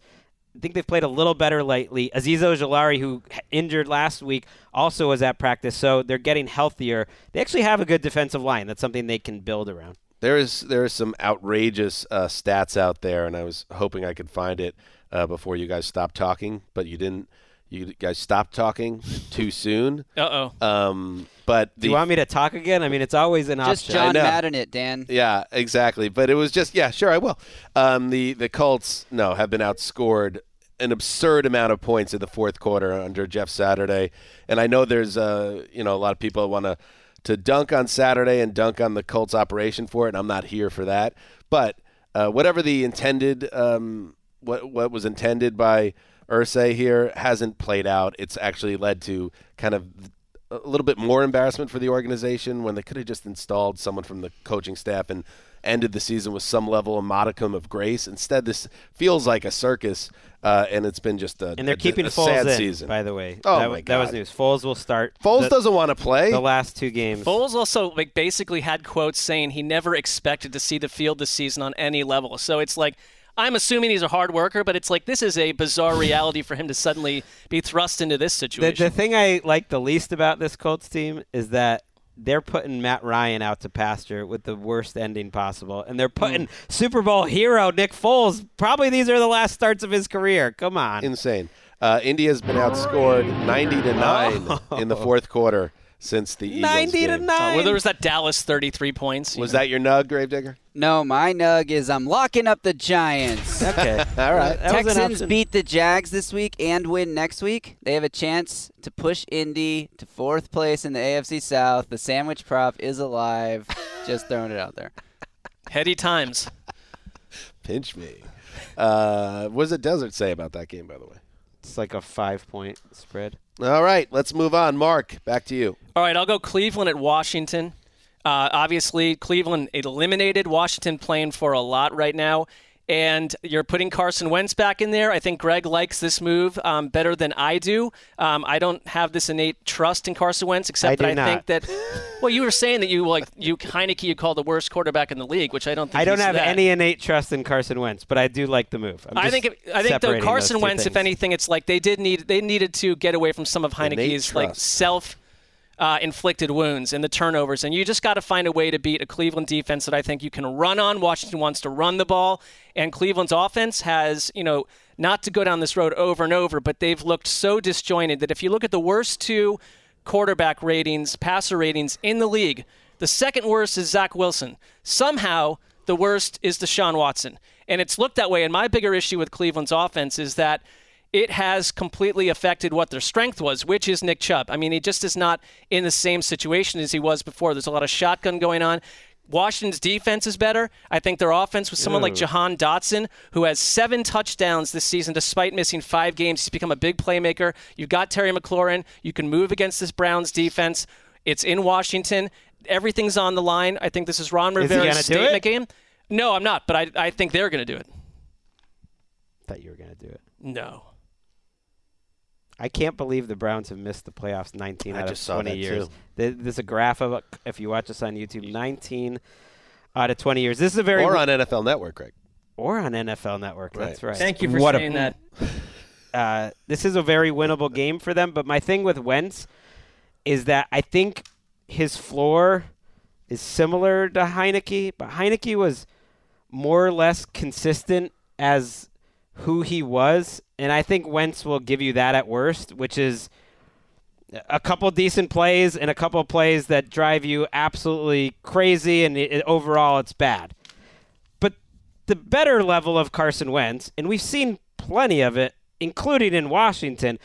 I think they've played a little better lately. Azeez Ojulari, who injured last week, also was at practice, so they're getting healthier. They actually have a good defensive line. That's something they can build around. There is there is some outrageous uh, stats out there, and I was hoping I could find it uh, before you guys stopped talking, but you didn't. You guys stopped talking too soon. Uh oh. Um, but the Do you want me to talk again? I mean, it's always an Just option. Just John know. Madden it, Dan. Yeah, exactly. But it was just yeah, sure I will. Um, the the Colts no have been outscored an absurd amount of points in the fourth quarter under Jeff Saturday, and I know there's uh you know a lot of people that want to to dunk on Saturday and dunk on the Colts operation for it, and I'm not here for that. But uh, whatever the intended um what what was intended by Irsay here hasn't played out. It's actually led to kind of a little bit more embarrassment for the organization when they could have just installed someone from the coaching staff and ended the season with some level of modicum of grace. Instead, this feels like a circus, uh, and it's been just a and they're a- keeping a Foles sad in, season. by the way. Oh, that, my that was news. Foles will start. Foles the, doesn't want to play. the last two games. Foles also like basically had quotes saying he never expected to see the field this season on any level. So it's like I'm assuming he's a hard worker, but it's like this is a bizarre reality for him to suddenly be thrust into this situation. the thing I like the least about this Colts team is that they're putting Matt Ryan out to pasture with the worst ending possible, and they're putting Super Bowl hero Nick Foles. Probably these are the last starts of his career. Come on. Insane. Uh, Indy's been outscored 90 to nine [LAUGHS] in the fourth quarter since the Eagles 90 to 9. Uh, well, there was that Dallas 33 points. Was know. that your nug, Gravedigger? No, my nug is I'm locking up the Giants. [LAUGHS] okay. [LAUGHS] All right. That Texans beat the Jags this week and win next week. They have a chance to push Indy to fourth place in the AFC South. The sandwich prop is alive. [LAUGHS] Just throwing it out there. heady times? Pinch me. Uh, what does the desert say about that game, by the way? It's like a five point spread. All right, let's move on. Mark, back to you. All right, I'll go Cleveland at Washington. Uh, obviously, Cleveland eliminated Washington playing for a lot right now. And you're putting Carson Wentz back in there. I think Greg likes this move um, better than I do. Um, I don't have this innate trust in Carson Wentz, except I that I not. think that. [LAUGHS] Well, you were saying that you like you Heinicke you call the worst quarterback in the league, which I don't think I don't have that. any innate trust in Carson Wentz, but I do like the move. I'm I think if, I think though Carson those two Wentz, if anything, it's like they did need they needed to get away from some of Innate Heinicke's like self uh, inflicted wounds and the turnovers, and you just got to find a way to beat a Cleveland defense that I think you can run on. Washington wants to run the ball, and Cleveland's offense has you know not to go down this road over and over, but they've looked so disjointed that if you look at the worst two quarterback ratings, passer ratings in the league, the second worst is Zach Wilson. Somehow, the worst is Deshaun Watson. And it's looked that way. And my bigger issue with Cleveland's offense is that it has completely affected what their strength was, which is Nick Chubb. I mean, he just is not in the same situation as he was before. There's a lot of shotgun going on. Washington's defense is better. I think their offense with someone like Jahan Dotson, who has seven touchdowns this season despite missing five games. He's become a big playmaker. You've got Terry McLaurin. You can move against this Browns defense. It's in Washington. Everything's on the line. I think this is Ron he Rivera's do statement game. No, I'm not, but I, I think they're going to do it. thought you were going to do it. No. I can't believe the Browns have missed the playoffs 19 I out just of saw 20 that, years. too. There- There's a graph of if you watch this on YouTube, 19 out of 20 years. This is a very Or on NFL Network, Greg. or on NFL Network. That's right. Thank you for What a- saying that. [LAUGHS] uh, this is a very winnable game for them. But my thing with Wentz is that I think his floor is similar to Heinicke, but Heinicke was more or less consistent as who he was, and I think Wentz will give you that at worst, which is a couple decent plays and a couple plays that drive you absolutely crazy, and it, overall it's bad. But the better level of Carson Wentz, and we've seen plenty of it, including in Washington.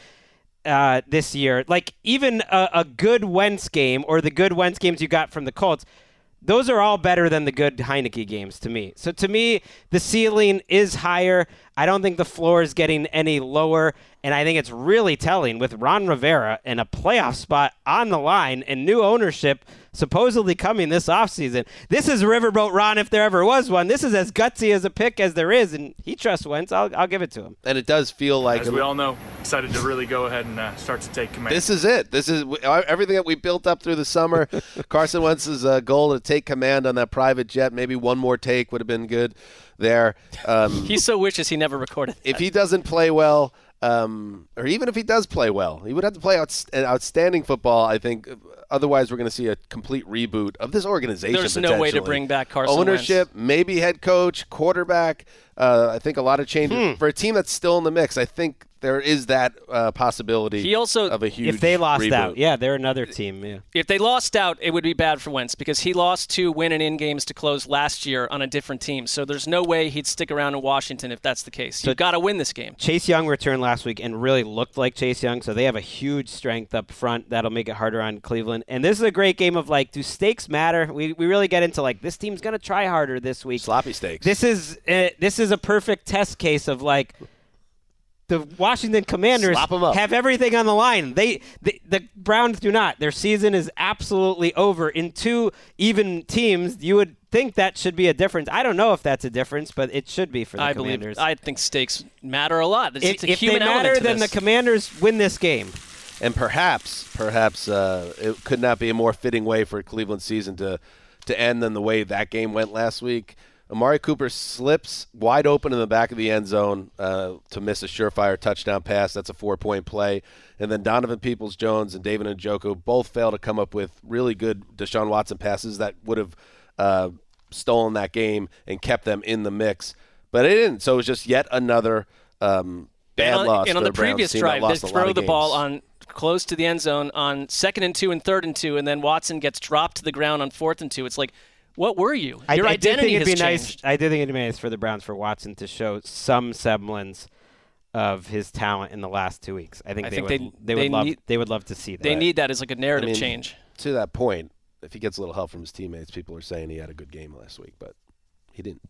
Uh, this year, like even a, a good Wentz game or the good Wentz games you got from the Colts, those are all better than the good Heinicke games to me. So to me, the ceiling is higher. I don't think the floor is getting any lower. And I think it's really telling with Ron Rivera and a playoff spot on the line and new ownership supposedly coming this offseason. This is Riverboat Ron if there ever was one. This is as gutsy as a pick as there is, and he trusts Wentz. I'll, I'll give it to him. And it does feel like. As we all know, excited to really go ahead and uh, start to take command. This is it. This is everything that we built up through the summer. [LAUGHS] Carson Wentz's uh, goal to take command on that private jet. Maybe one more take would have been good there. [LAUGHS] Um, he so wishes he never recorded. That. If he doesn't play well, um, or even if he does play well, he would have to play out, outstanding football. I think. Otherwise, we're going to see a complete reboot of this organization. There's no way to bring back Carson. Ownership, Wentz. maybe head coach, quarterback. Uh, I think a lot of changes Hmm. for a team that's still in the mix. I think there is that uh, possibility. He also, of a huge if they lost reboot. out, yeah, they're another team. Yeah. If they lost out, it would be bad for Wentz because he lost two win and in games to close last year on a different team. So there's no way he'd stick around in Washington if that's the case. You've got to win this game. Chase Young returned last week and really looked like Chase Young, so they have a huge strength up front that'll make it harder on Cleveland. And this is a great game of like, do stakes matter? We, we really get into like this team's gonna try harder this week. Sloppy stakes. This is uh, this is a perfect test case of like the Washington Commanders Slop 'em up. have everything on the line. They, they the Browns do not. Their season is absolutely over. In two even teams, you would think that should be a difference. I don't know if that's a difference, but it should be for the I Commanders. believe. I think stakes matter a lot. There's if it's a if they human element matter, then this. the Commanders win this game. and perhaps, perhaps uh, it could not be a more fitting way for a Cleveland season to to end than the way that game went last week. Amari Cooper slips wide open in the back of the end zone uh, to miss a surefire touchdown pass. That's a four-point play. And then Donovan Peoples-Jones and David Njoku both fail to come up with really good Deshaun Watson passes that would have uh, stolen that game and kept them in the mix. But it didn't. So it was just yet another um, bad and on, loss. and on for the previous drive, they lost a lot throw the ball on close to the end zone on second and two and third and two, and then Watson gets dropped to the ground on fourth and two. It's like, what were you? I, Your I did identity think it'd has be nice. changed. I did think it'd be nice for the Browns for Watson to show some semblance of his talent in the last two weeks. I think I they think would. they- They, would they love. need- they would love to see that. They need that as like a narrative I mean, change. To that point, if he gets a little help from his teammates, people are saying he had a good game last week, but he didn't.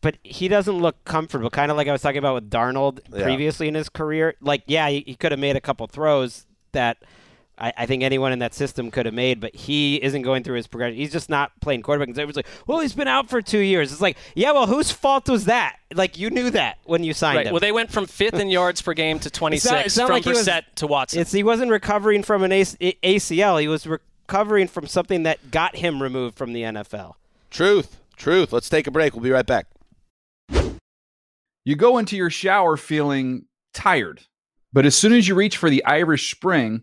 but he doesn't look comfortable. Kind of like I was talking about with Darnold Yeah. previously in his career. Like, yeah, he, he could have made a couple throws that I, I think anyone in that system could have made, but he isn't going through his progression. He's just not playing quarterback. And everyone's like, well, he's been out for two years. It's like, yeah, well, whose fault was that? Like, you knew that when you signed Right. him. Well, they went from fifth in yards per game to 26 it's not from like he was- Brissett to Watson. It's he wasn't recovering from an AC- ACL. He was recovering from something that got him removed from the NFL. Truth, truth. Let's take a break. We'll be right back. You go into your shower feeling tired, but as soon as you reach for the Irish Spring,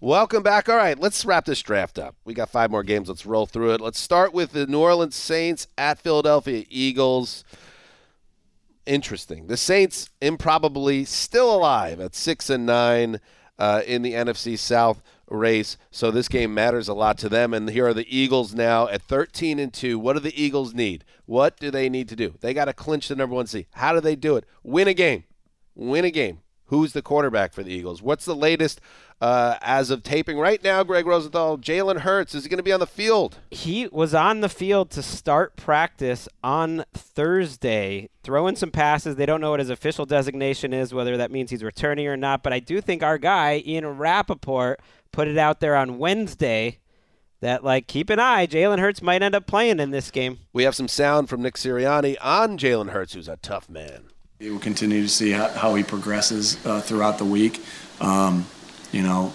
Welcome back. All right, let's wrap this draft up. We got five more games. Let's roll through it. Let's start with the New Orleans Saints at Philadelphia Eagles. Interesting. The Saints improbably still alive at six and nine uh, in the NFC South race. So this game matters a lot to them. And here are the Eagles now at thirteen and two. What do the Eagles need? What do they need to do? They got to clinch the number one seed. How do they do it? Win a game. Win a game. Who's the quarterback for the Eagles? What's the latest uh, as of taping right now? Greg Rosenthal, Jalen Hurts is he going to be on the field? He was on the field to start practice on Thursday, throwing some passes. They don't know what his official designation is, whether that means he's returning or not. But I do think our guy, Ian Rapoport, put it out there on Wednesday that, like, keep an eye. Jalen Hurts might end up playing in this game. We have some sound from Nick Sirianni on Jalen Hurts, who's a tough man. We'll continue to see how, how he progresses uh, throughout the week. Um, you know,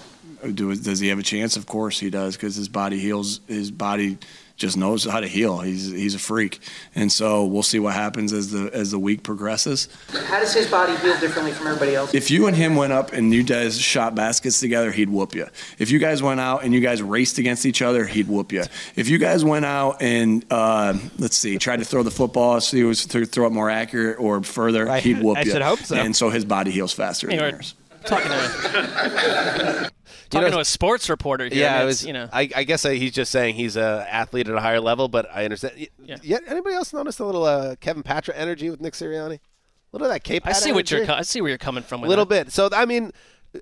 do, does he have a chance? Of course he does, because his body heals. His body just knows how to heal. He's he's a freak, and so we'll see what happens as the as the week progresses. How does his body heal differently from everybody else? If you and him went up and you guys shot baskets together, he'd whoop you. If you guys went out and you guys raced against each other, he'd whoop you. If you guys went out and uh, let's see, tried to throw the football, see who was to throw it more accurate or further, I- he'd whoop I you. should hope so. And so his body heals faster You than know, yours. Talking to [LAUGHS] talking to a sports reporter here. Yeah, and it was. you know. I, I guess I, he's just saying he's a athlete at a higher level, but I understand. Yeah. Yeah. Anybody else notice a little uh, Kevin Patra energy with Nick Sirianni? A little of that K. I see what you're. I see where you're coming from. A little that. bit. So I mean,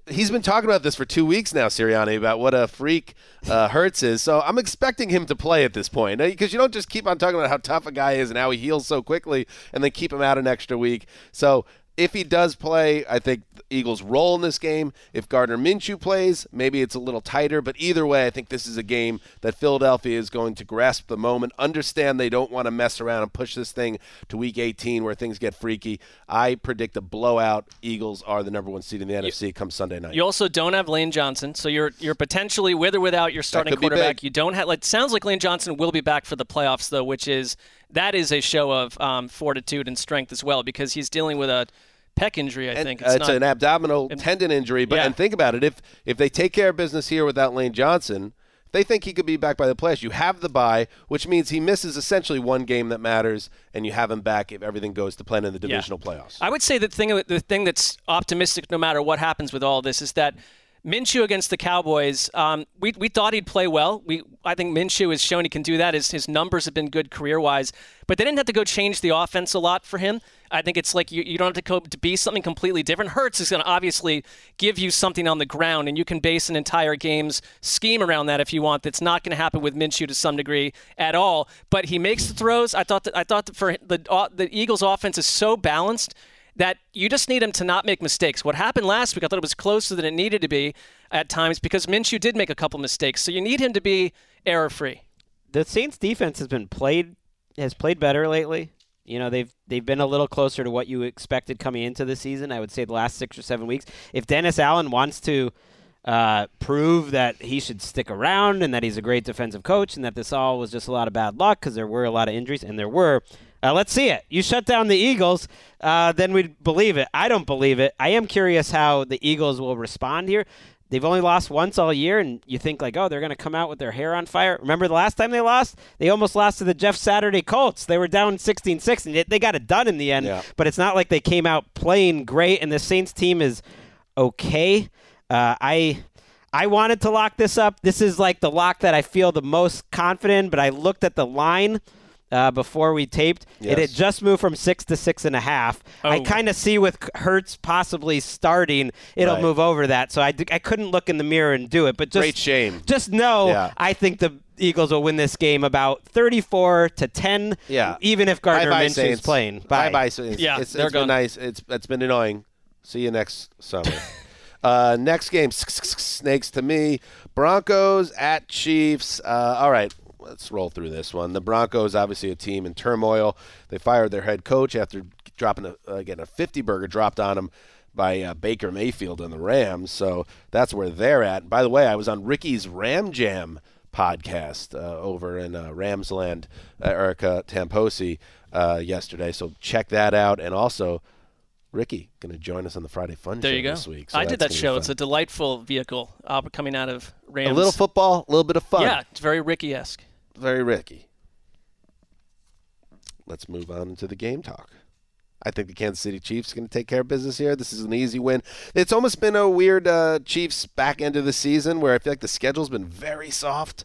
he's been talking about this for two weeks now, Sirianni, about what a freak uh, Hurts is. So I'm expecting him to play at this point because you don't just keep on talking about how tough a guy is and how he heals so quickly, and then keep him out an extra week. So if he does play, I think the Eagles roll in this game. If Gardner Minshew plays, maybe it's a little tighter. But either way, I think this is a game that Philadelphia is going to grasp the moment, understand they don't want to mess around and push this thing to Week 18 where things get freaky. I predict a blowout. Eagles are the number one seed in the NFC come Sunday night. You also don't have Lane Johnson, so you're you're potentially with or without your starting quarterback. You don't have. Like, sounds like Lane Johnson will be back for the playoffs though, which is that is a show of um, fortitude and strength as well because he's dealing with a pec injury. I And, think uh, it's, not, an abdominal tendon injury. But Yeah. and think about it: if if they take care of business here without Lane Johnson, they think he could be back by the playoffs. You have the bye, which means he misses essentially one game that matters, and you have him back if everything goes to plan in the Yeah. divisional playoffs. I would say the thing the thing that's optimistic no matter what happens with all this is that Minshew against the Cowboys, um, we, we thought he'd play well. We I think Minshew has shown he can do that. His, his numbers have been good career wise, but they didn't have to go change the offense a lot for him. I think it's like you, you don't have to go to be something completely different. Hurts is going to obviously give you something on the ground, and you can base an entire game's scheme around that if you want. That's not going to happen with Minshew to some degree at all. But he makes the throws. I thought that, I thought that for the uh, the Eagles' offense is so balanced that you just need him to not make mistakes. What happened last week, I thought it was closer than it needed to be at times because Minshew did make a couple mistakes. So you need him to be error free. the Saints defense has been played has played better lately. You know, they've they've been a little closer to what you expected coming into the season. I would say the last six or seven weeks. If Dennis Allen wants to uh, prove that he should stick around and that he's a great defensive coach and that this all was just a lot of bad luck because there were a lot of injuries and there were. Uh, let's see it. You shut down the Eagles, uh, then we'd believe it. I don't believe it. I am curious how the Eagles will respond here. They've only lost once all year, and you think like, oh, they're going to come out with their hair on fire. Remember the last time they lost? They almost lost to the Jeff Saturday Colts. They were down 16-6, and they- got it done in the end. Yeah. But it's not like they came out playing great, and the Saints team is okay. Uh, I I wanted to lock this up. This is like the lock that I feel the most confident. But I looked at the line uh, before we taped. It had just moved from six to six and a half. I Oh. kind of see with Hurts possibly starting, it'll Right. move over that. So I, I couldn't look in the mirror and do it. But just Great shame. Just know Yeah. I think the Eagles will win this game about 34 to 10. Yeah. Even if Gardner Bye-bye, Minshew's Saints. playing. Bye Bye. bye. Saints. Yeah, it's, they're it's been gone. nice. It's it's been annoying. See you next summer. [LAUGHS] uh, next game, snakes to me. Broncos at Chiefs. Uh, all right, let's roll through this one. The Broncos, obviously a team in turmoil. They fired their head coach after dropping a, getting a 50 burger dropped on them by uh, Baker Mayfield and the Rams. So that's where they're at. By the way, I was on Ricky's Ram Jam podcast uh, over in uh, Ramsland, uh, Erica Tamposi, uh, yesterday. So check that out. And also, Ricky going to join us on the Friday Fun There Show you go. this week. So I did that show. It's a delightful vehicle uh, coming out of Rams. a little football, a little bit of fun. Yeah, it's very Ricky esque. Very Ricky. Let's move on into the game talk. I think the Kansas City Chiefs are going to take care of business here. This is an easy win. It's almost been a weird uh, Chiefs back end of the season where I feel like the schedule's been very soft,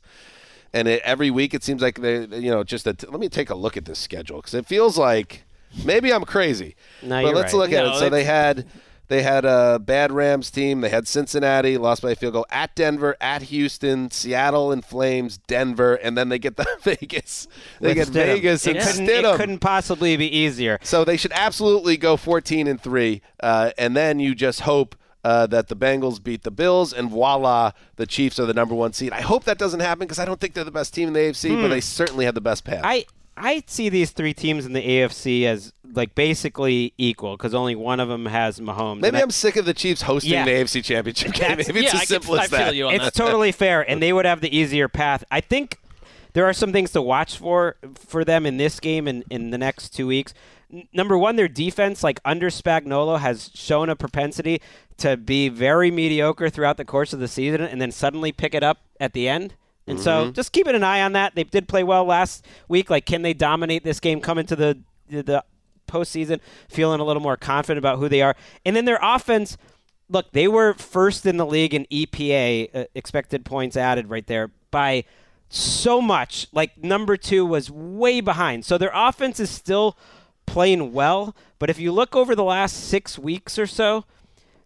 and it, every week it seems like they, you know, just a t- let me take a look at this schedule because it feels like maybe I'm crazy. No, but you're let's right. look at No, it. So they- they had they had a bad Rams team. They had Cincinnati, lost by a field goal at Denver, at Houston, Seattle in flames, Denver, and then they get the [LAUGHS] Vegas. They get. Vegas It and couldn't, Stidham. it couldn't possibly be easier. So they should absolutely go 14 and three, uh, and then you just hope. Uh, that the Bengals beat the Bills, and voila, the Chiefs are the number one seed. I hope that doesn't happen because I don't think they're the best team in the AFC, but they certainly have the best path. Hmm. I I see these three teams in the AFC as like basically equal because only one of them has Mahomes. Maybe And I- I'm sick of the Chiefs hosting Yeah. the AFC Championship game. [LAUGHS] Maybe it's yeah, as I simple can, as I that. feel you on it's that. [LAUGHS] totally fair, and they would have the easier path. I think there are some things to watch for for them in this game and in the next two weeks. N- number one, their defense, like under Spagnuolo, has shown a propensity to be very mediocre throughout the course of the season and then suddenly pick it up at the end. And so Mhm. just keeping an eye on that. They did play well last week. Like, can they dominate this game, come into the the, the postseason feeling a little more confident about who they are? And then their offense, look, they were first in the league in EPA, uh, expected points added right there, by so much. Like, number two was way behind. So their offense is still playing well. But if you look over the last six weeks or so,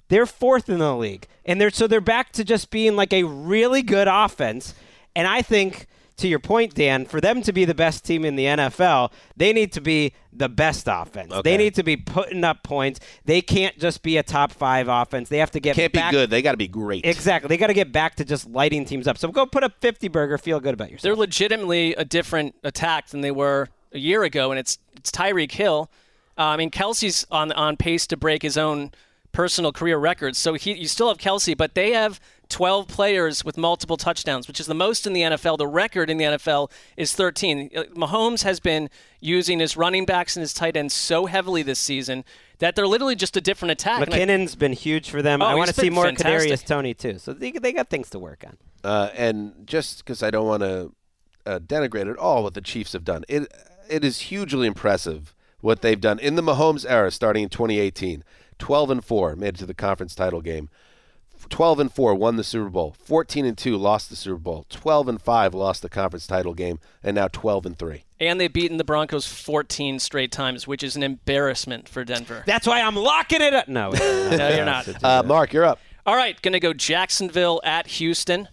they're fourth in the league, and they're so they're back to just being like a really good offense. And I think, to your point, Dan, for them to be the best team in the NFL, they need to be the best offense. Okay. They need to be putting up points. They can't just be a top five offense. They have to get Can't be good. They got to be great. Exactly. They got to get back to just lighting teams up. So go put up 50 burger. Feel good about yourself. They're legitimately a different attack than they were a year ago, and it's it's Tyreek Hill. Uh, I mean, Kelce's on on pace to break his own personal career records. So he, you still have Kelsey, but they have 12 players with multiple touchdowns, which is the most in the NFL. The record in the NFL is 13. Uh, Mahomes has been using his running backs and his tight ends so heavily this season that they're literally just a different attack. And I- McKinnon's been huge for them. Oh, I want to see more fantastic. Kadarius Toney too. So they, they got things to work on. Uh, and just because I don't want to uh, denigrate at all what the Chiefs have done, it it is hugely impressive what they've done in the Mahomes era, starting in 2018. 12 and four made it to the conference title game. 12 and 4 won the Super Bowl. 14 and 2 lost the Super Bowl. 12 and 5 lost the conference title game and now 12 and 3. and they've beaten the Broncos 14 straight times, which is an embarrassment for Denver. That's why I'm locking it up. No, [LAUGHS] No, you're not. Uh, Mark, you're up. All right, going to go Jacksonville at Houston.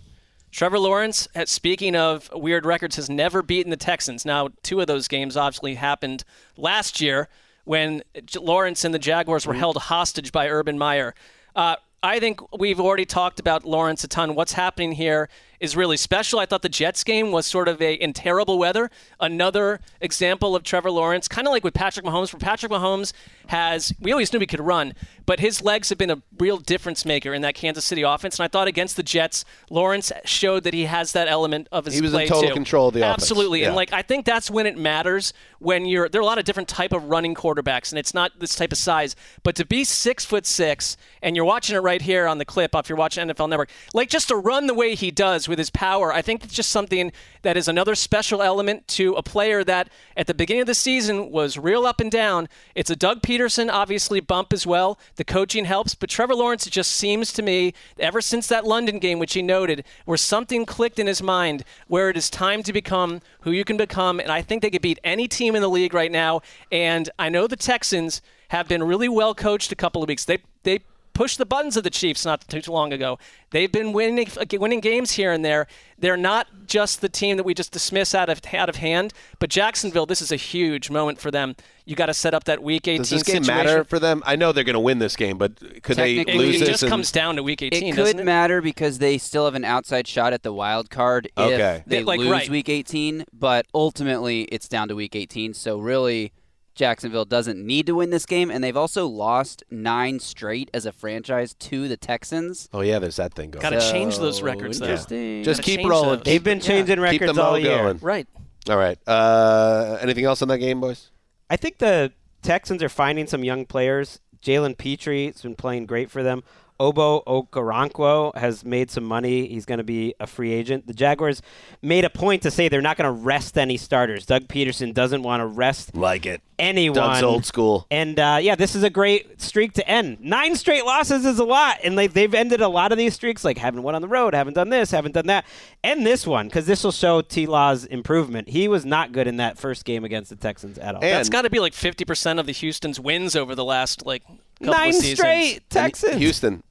Trevor Lawrence, uh, speaking of weird records, has never beaten the Texans. Now, two of those games obviously happened last year when Lawrence and the Jaguars were held hostage by Urban Meyer. Uh, I think we've already talked about Lawrence a ton. What's happening here is really special. I thought the Jets game was sort of a in terrible weather. Another example of Trevor Lawrence, kind of like with Patrick Mahomes. For Patrick Mahomes has, we always knew he could run, but his legs have been a real difference maker in that Kansas City offense. And I thought against the Jets, Lawrence showed that he has that element of his He was in total too. control of the offense. Absolutely, Yeah. and like I think that's when it matters when you're. There are a lot of different type of running quarterbacks, and it's not this type of size. But to be six foot six, and you're watching it right here on the clip, if you're watching NFL Network, like just to run the way he does with his power, I think it's just something that is another special element to a player that at the beginning of the season was real up and down. It's a Doug Pederson obviously bump as well. The coaching helps, but Trevor Lawrence just seems to me ever since that London game, which he noted, where something clicked in his mind where it is time to become who you can become, and I think they could beat any team in the league right now. And I know the Texans have been really well coached a couple of weeks. They they pushed the buttons of the Chiefs not too long ago. They've been winning uh, winning games here and there. They're not just the team that we just dismiss out of out of hand. But Jacksonville, this is a huge moment for them. You got to set up that Week 18 Does this game situation. matter for them? I know they're going to win this game, but could they Technically- lose it this? just and- comes down to Week 18, It doesn't could it? matter because they still have an outside shot at the wild card if they like, lose right. week 18, but ultimately it's down to week 18. So really, Jacksonville doesn't need to win this game, and they've also lost nine straight as a franchise to the Texans. oh yeah, there's that thing going. Got to change those records, though. interesting. Just Gotta keep rolling. those. They've been changing Keep the records mo all year. going. Right. All right. Uh, anything else on that game, boys? I think the Texans are finding some young players. Jalen Pitre has been playing great for them. Ogbo Okoronkwo has made some money. He's going to be a free agent. The Jaguars made a point to say they're not going to rest any starters. Doug Pederson doesn't want to rest Like it. anyone. Doug's old school. And uh, yeah, this is a great streak to end. Nine straight losses is a lot, and like they've ended a lot of these streaks. Like haven't won on the road, haven't done this, haven't done that. End this one because this will show T. Law's improvement. He was not good in that first game against the Texans at all. And- That's got to be like 50% of the Houston's wins over the last like couple Nine of seasons. straight And Texans. Houston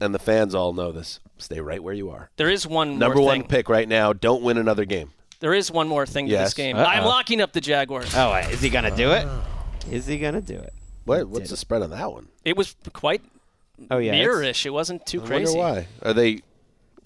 and the fans all know this. Stay right where you are. There is one Number more one thing. pick right now. Don't win another game. There is one more thing to this game. Uh-oh. I'm locking up the Jaguars. Oh, uh, is he gonna do it? Is he gonna do it? What? What's the spread on that one? It was quite Oh yeah, it's- mirror-ish. It wasn't too crazy. I crazy. wonder why. Are they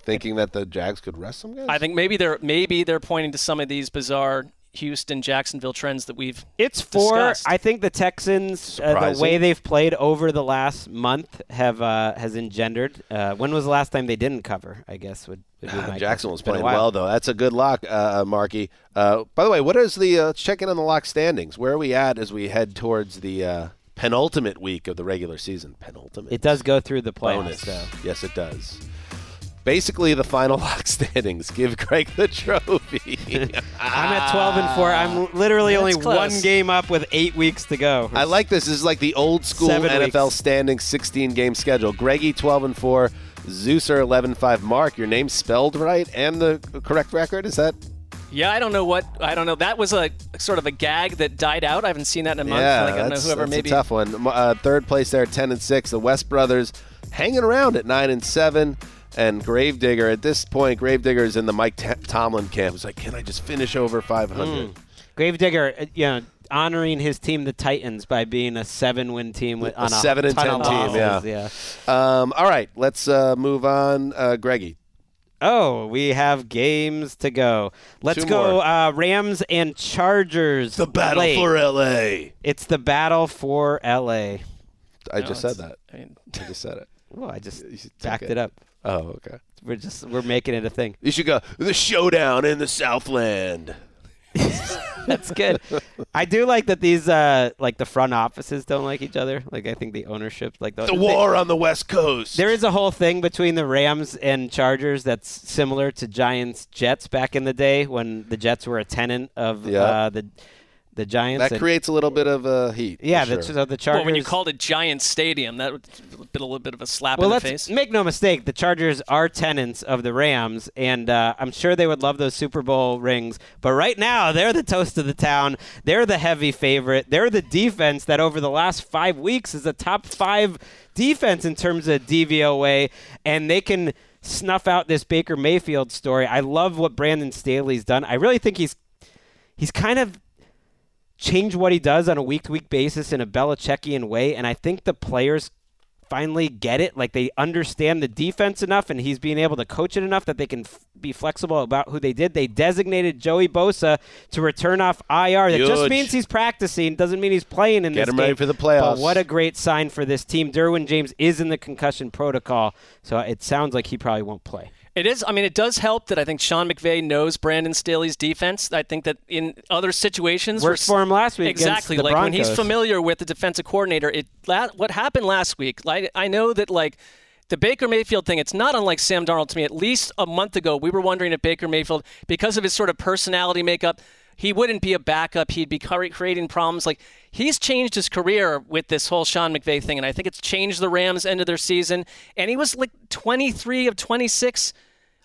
thinking that the Jags could rest some guys? I think maybe they're maybe they're pointing to some of these bizarre Houston, Jacksonville trends that we've It's for. discussed. I think the Texans, uh, the way they've played over the last month, have uh, has engendered. Uh, when was the last time they didn't cover? I guess would, would be my Ah, Jackson was It's been a playing well, though. That's a good lock, uh, uh, Marky. Uh, by the way, what is the uh, check in on the lock standings? Where are we at as we head towards the uh, penultimate week of the regular season? Penultimate. It does go through the bonus. playoffs. So. Yes, it does. Basically, the final [LAUGHS] lock standings give Greg the trophy. [LAUGHS] I'm at 12 and four. I'm literally That's only close. one game up with eight weeks to go. I like this. This is like the old school Seven NFL weeks. standing 16 game schedule. Greggy 12 and 4, Zeuser 11 5. Mark, your name's spelled right and the correct record? Is that? Yeah, I don't know what I don't know. That was a sort of a gag that died out. I haven't seen that in a month. yeah, like, I don't know that's, whoever that's maybe a tough one. Uh, third place there, 10 and 6. The West Brothers hanging around at 9 and 7. And Gravedigger, at this point, Gravedigger is in the Mike T- Tomlin camp. He's like, can I just finish over 500? Gravedigger, uh, you know, honoring his team, the Titans, by being a seven-win team with A on a seven and ton 10 of team, yeah. yeah. Um, all right, let's uh, move on. Uh, Greggy, Oh, we have games to go. Let's Two go. Uh, Rams and Chargers. play. LA. For LA. It's the battle for L.A. I No, just said that. I mean, I just said it. Well, I just backed it. it up. Oh, okay. We're just we're making it a thing. You should go the showdown in the Southland. [LAUGHS] That's good. I do like that these uh like the front offices don't like each other. Like I think the ownership like The war on the West Coast. There is a whole thing between the Rams and Chargers that's similar to Giants Jets back in the day when the Jets were a tenant of Yeah. uh, the the Giants. that and- creates a little bit of uh, heat. yeah, for the, sure. so the Chargers. well, when you called it Giant Stadium, that would be a little bit of a slap well, in the let's face. make no mistake. The Chargers are tenants of the Rams, and uh, I'm sure they would love those Super Bowl rings. But right now, they're the toast of the town. They're the heavy favorite. They're the defense that over the last five weeks is a top five defense in terms of DVOA, and they can snuff out this Baker Mayfield story. I love what Brandon Staley's done. I really think he's he's kind of changed what he does on a week to week basis in a Belichickian way, and I think the players finally get it. Like they understand the defense enough, and he's being able to coach it enough that they can f- be flexible about who they did. They designated Joey Bosa to return off IR. That just means he's practicing, doesn't mean he's playing in. Get this him ready for the playoffs. But what a great sign for this team. Derwin James is in the concussion protocol, so it sounds like he probably won't play. It is. I mean, it does help that I think Sean McVay knows Brandon Staley's defense. I think that in other situations, Worked for him last week Exactly. like when he's familiar with the defensive coordinator, it what happened last week. Like I know that like the Baker Mayfield thing. It's not unlike Sam Darnold to me. At least a month ago, we were wondering if Baker Mayfield, because of his sort of personality makeup. He wouldn't be a backup. He'd be creating problems. Like he's changed his career with this whole Sean McVay thing, and I think it's changed the Rams' end of their season. And he was like 23 of 26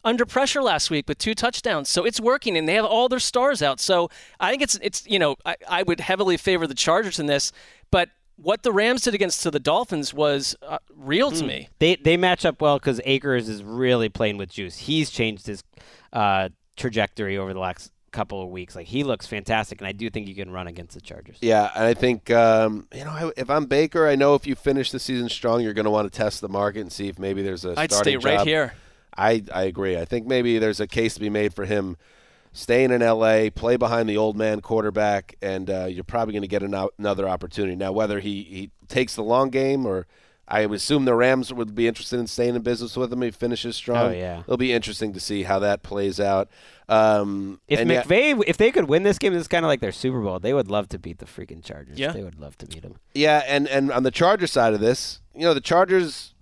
under pressure last week with two touchdowns. So it's working, and they have all their stars out. So I think it's it's you know I, I would heavily favor the Chargers in this, but what the Rams did against to the Dolphins was uh, real to me. They they match up well because Akers is really playing with juice. He's changed his uh, trajectory over the last couple of weeks. Like he looks fantastic, and I do think you can run against the Chargers. Yeah, and I think um, you know if I'm Baker, I know if you finish the season strong, you're going to want to test the market and see if maybe there's a. I'd stay right job. here. I I agree. I think maybe there's a case to be made for him staying in LA, play behind the old man quarterback, and uh, you're probably going to get an, out- another opportunity. Now, whether he, he takes the long game or I would assume the Rams would be interested in staying in business with him. If he finishes strong. Oh, yeah. it'll be interesting to see how that plays out. Um, If and yeah- McVay, if they could win this game, this is kind of like their Super Bowl. They would love to beat the freaking Chargers. Yeah. they would love to beat them. Yeah, and and on the Chargers side of this, you know, the Chargers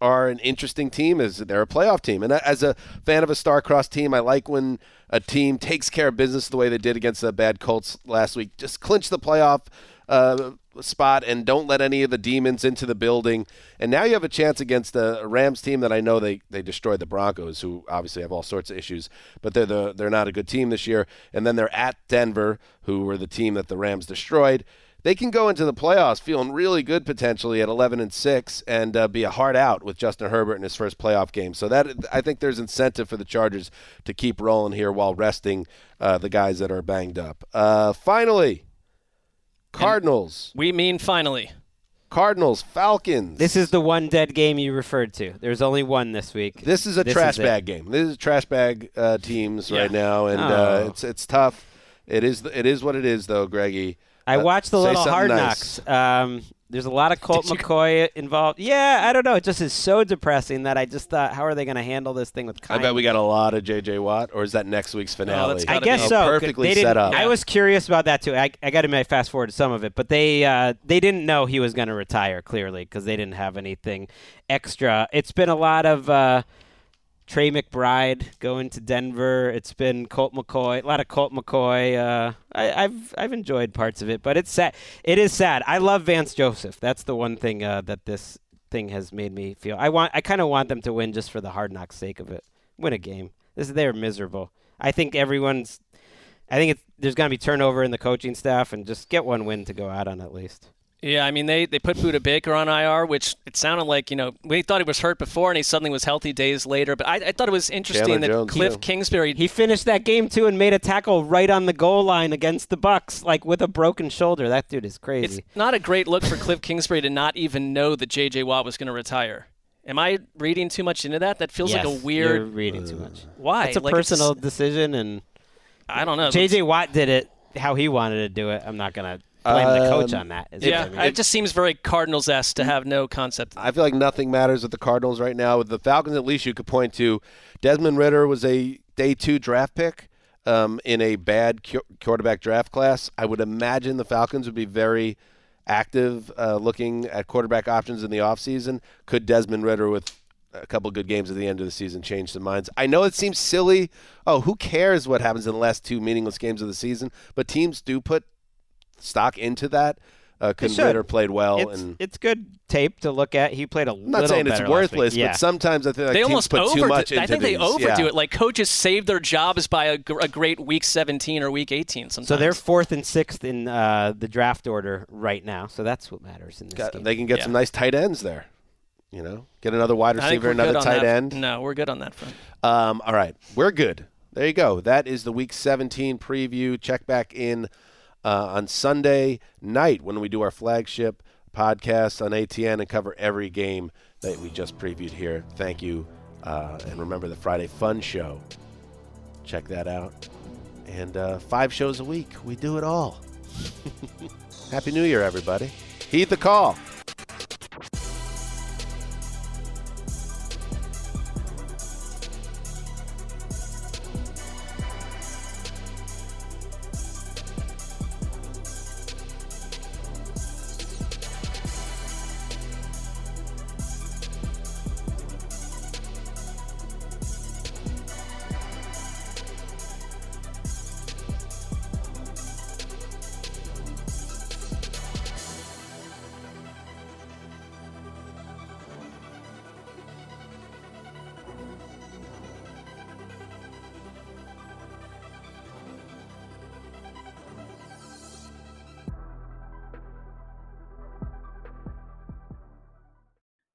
are an interesting team as they're a playoff team. And as a fan of a star-crossed team, I like when a team takes care of business the way they did against the bad Colts last week. Just clinch the playoff uh, spot and don't let any of the demons into the building. And now you have a chance against a Rams team that I know they, they destroyed the Broncos, who obviously have all sorts of issues, but they're the they're not a good team this year. And then they're at Denver, who were the team that the Rams destroyed they can go into the playoffs feeling really good potentially at 11 and 6 and uh, be a hard out with Justin Herbert in his first playoff game. So that I think there's incentive for the Chargers to keep rolling here while resting uh, the guys that are banged up. Uh, finally, Cardinals, We mean finally. Cardinals, Falcons. This is the one dead game you referred to. There's only one this week. This is a This trash is it. bag game. This is trash bag uh, teams right now, and Oh. uh, it's it's tough. It is. It is what it is, though, Greggy. I Uh, watched the little something Hard nice. Knocks. Um, there's a lot of Colt McCoy involved. Yeah, I don't know. It just is so depressing that I just thought, how are they going to handle this thing with I bet we got a lot of J.J. Watt, or is that next week's finale? that's I guess be. so. Perfectly They set up. I was curious about that too. I, I got to admit, I fast forwarded some of it, but they uh, they didn't know he was going to retire clearly because they didn't have anything extra. It's been a lot of uh, Trey McBride going to Denver. It's been Colt McCoy, a lot of Colt McCoy. Uh, I, I've I've enjoyed parts of it, but it's sad. It is sad. I love Vance Joseph. That's the one thing uh, that this thing has made me feel. I want. I kind of want them to win just for the hard knock sake of it. Win a game. This they're miserable. I think everyone's. I think there's going to be turnover in the coaching staff, and just get one win to go out on at least. Yeah, I mean they they put Budda Baker on IR, which it sounded like you know we thought he was hurt before, and he suddenly was healthy days later. But I, I thought it was interesting Chandler that Jones, Cliff too. Kingsbury He finished that game too and made a tackle right on the goal line against the Bucs, like with a broken shoulder. That dude is crazy. It's crazy. not a great look for Cliff Kingsbury to not even know that J.J. Watt was going to retire. Am I reading too much into that? That feels like a weird. You're reading too much. Why? It's a Like, personal decision, and I don't know. JJ Watt did it how he wanted to do it. I'm not gonna blame the coach Um, on that. is Yeah, what I mean. it just seems very Cardinals esque to have no concept. I feel like nothing matters with the Cardinals right now. With the Falcons, at least you could point to Desmond Ridder was a day two draft pick um, in a bad qu- quarterback draft class. I would imagine the Falcons would be very active uh, looking at quarterback options in the offseason. Could Desmond Ridder, with a couple good games at the end of the season, change some minds? I know it seems silly. Oh, who cares what happens in the last two meaningless games of the season? But teams do put stock into that. Uh, They could should. Ridder played well it's, and it's good tape to look at. He played a I'm not little saying it's better last worthless, Yeah. but sometimes I think like they teams almost put overdo too much it. into I think they overdo yeah. it. Like coaches save their jobs by a, a great week 17 or week 18 sometimes. So they're fourth and sixth in uh, the draft order right now. So that's what matters in this Got- game. they can get Yeah. some nice tight ends there. You know, get another wide receiver, another tight that. end. No, we're good on that front. Um, all right, we're good. There you go. That is the Week 17 preview. Check back in uh, on Sunday night when we do our flagship podcast on ATN and cover every game that we just previewed here. Thank you, uh, and remember the Friday Fun Show. Check that out. And uh, five shows a week. We do it all. [LAUGHS] Happy New Year, everybody. Heed the call.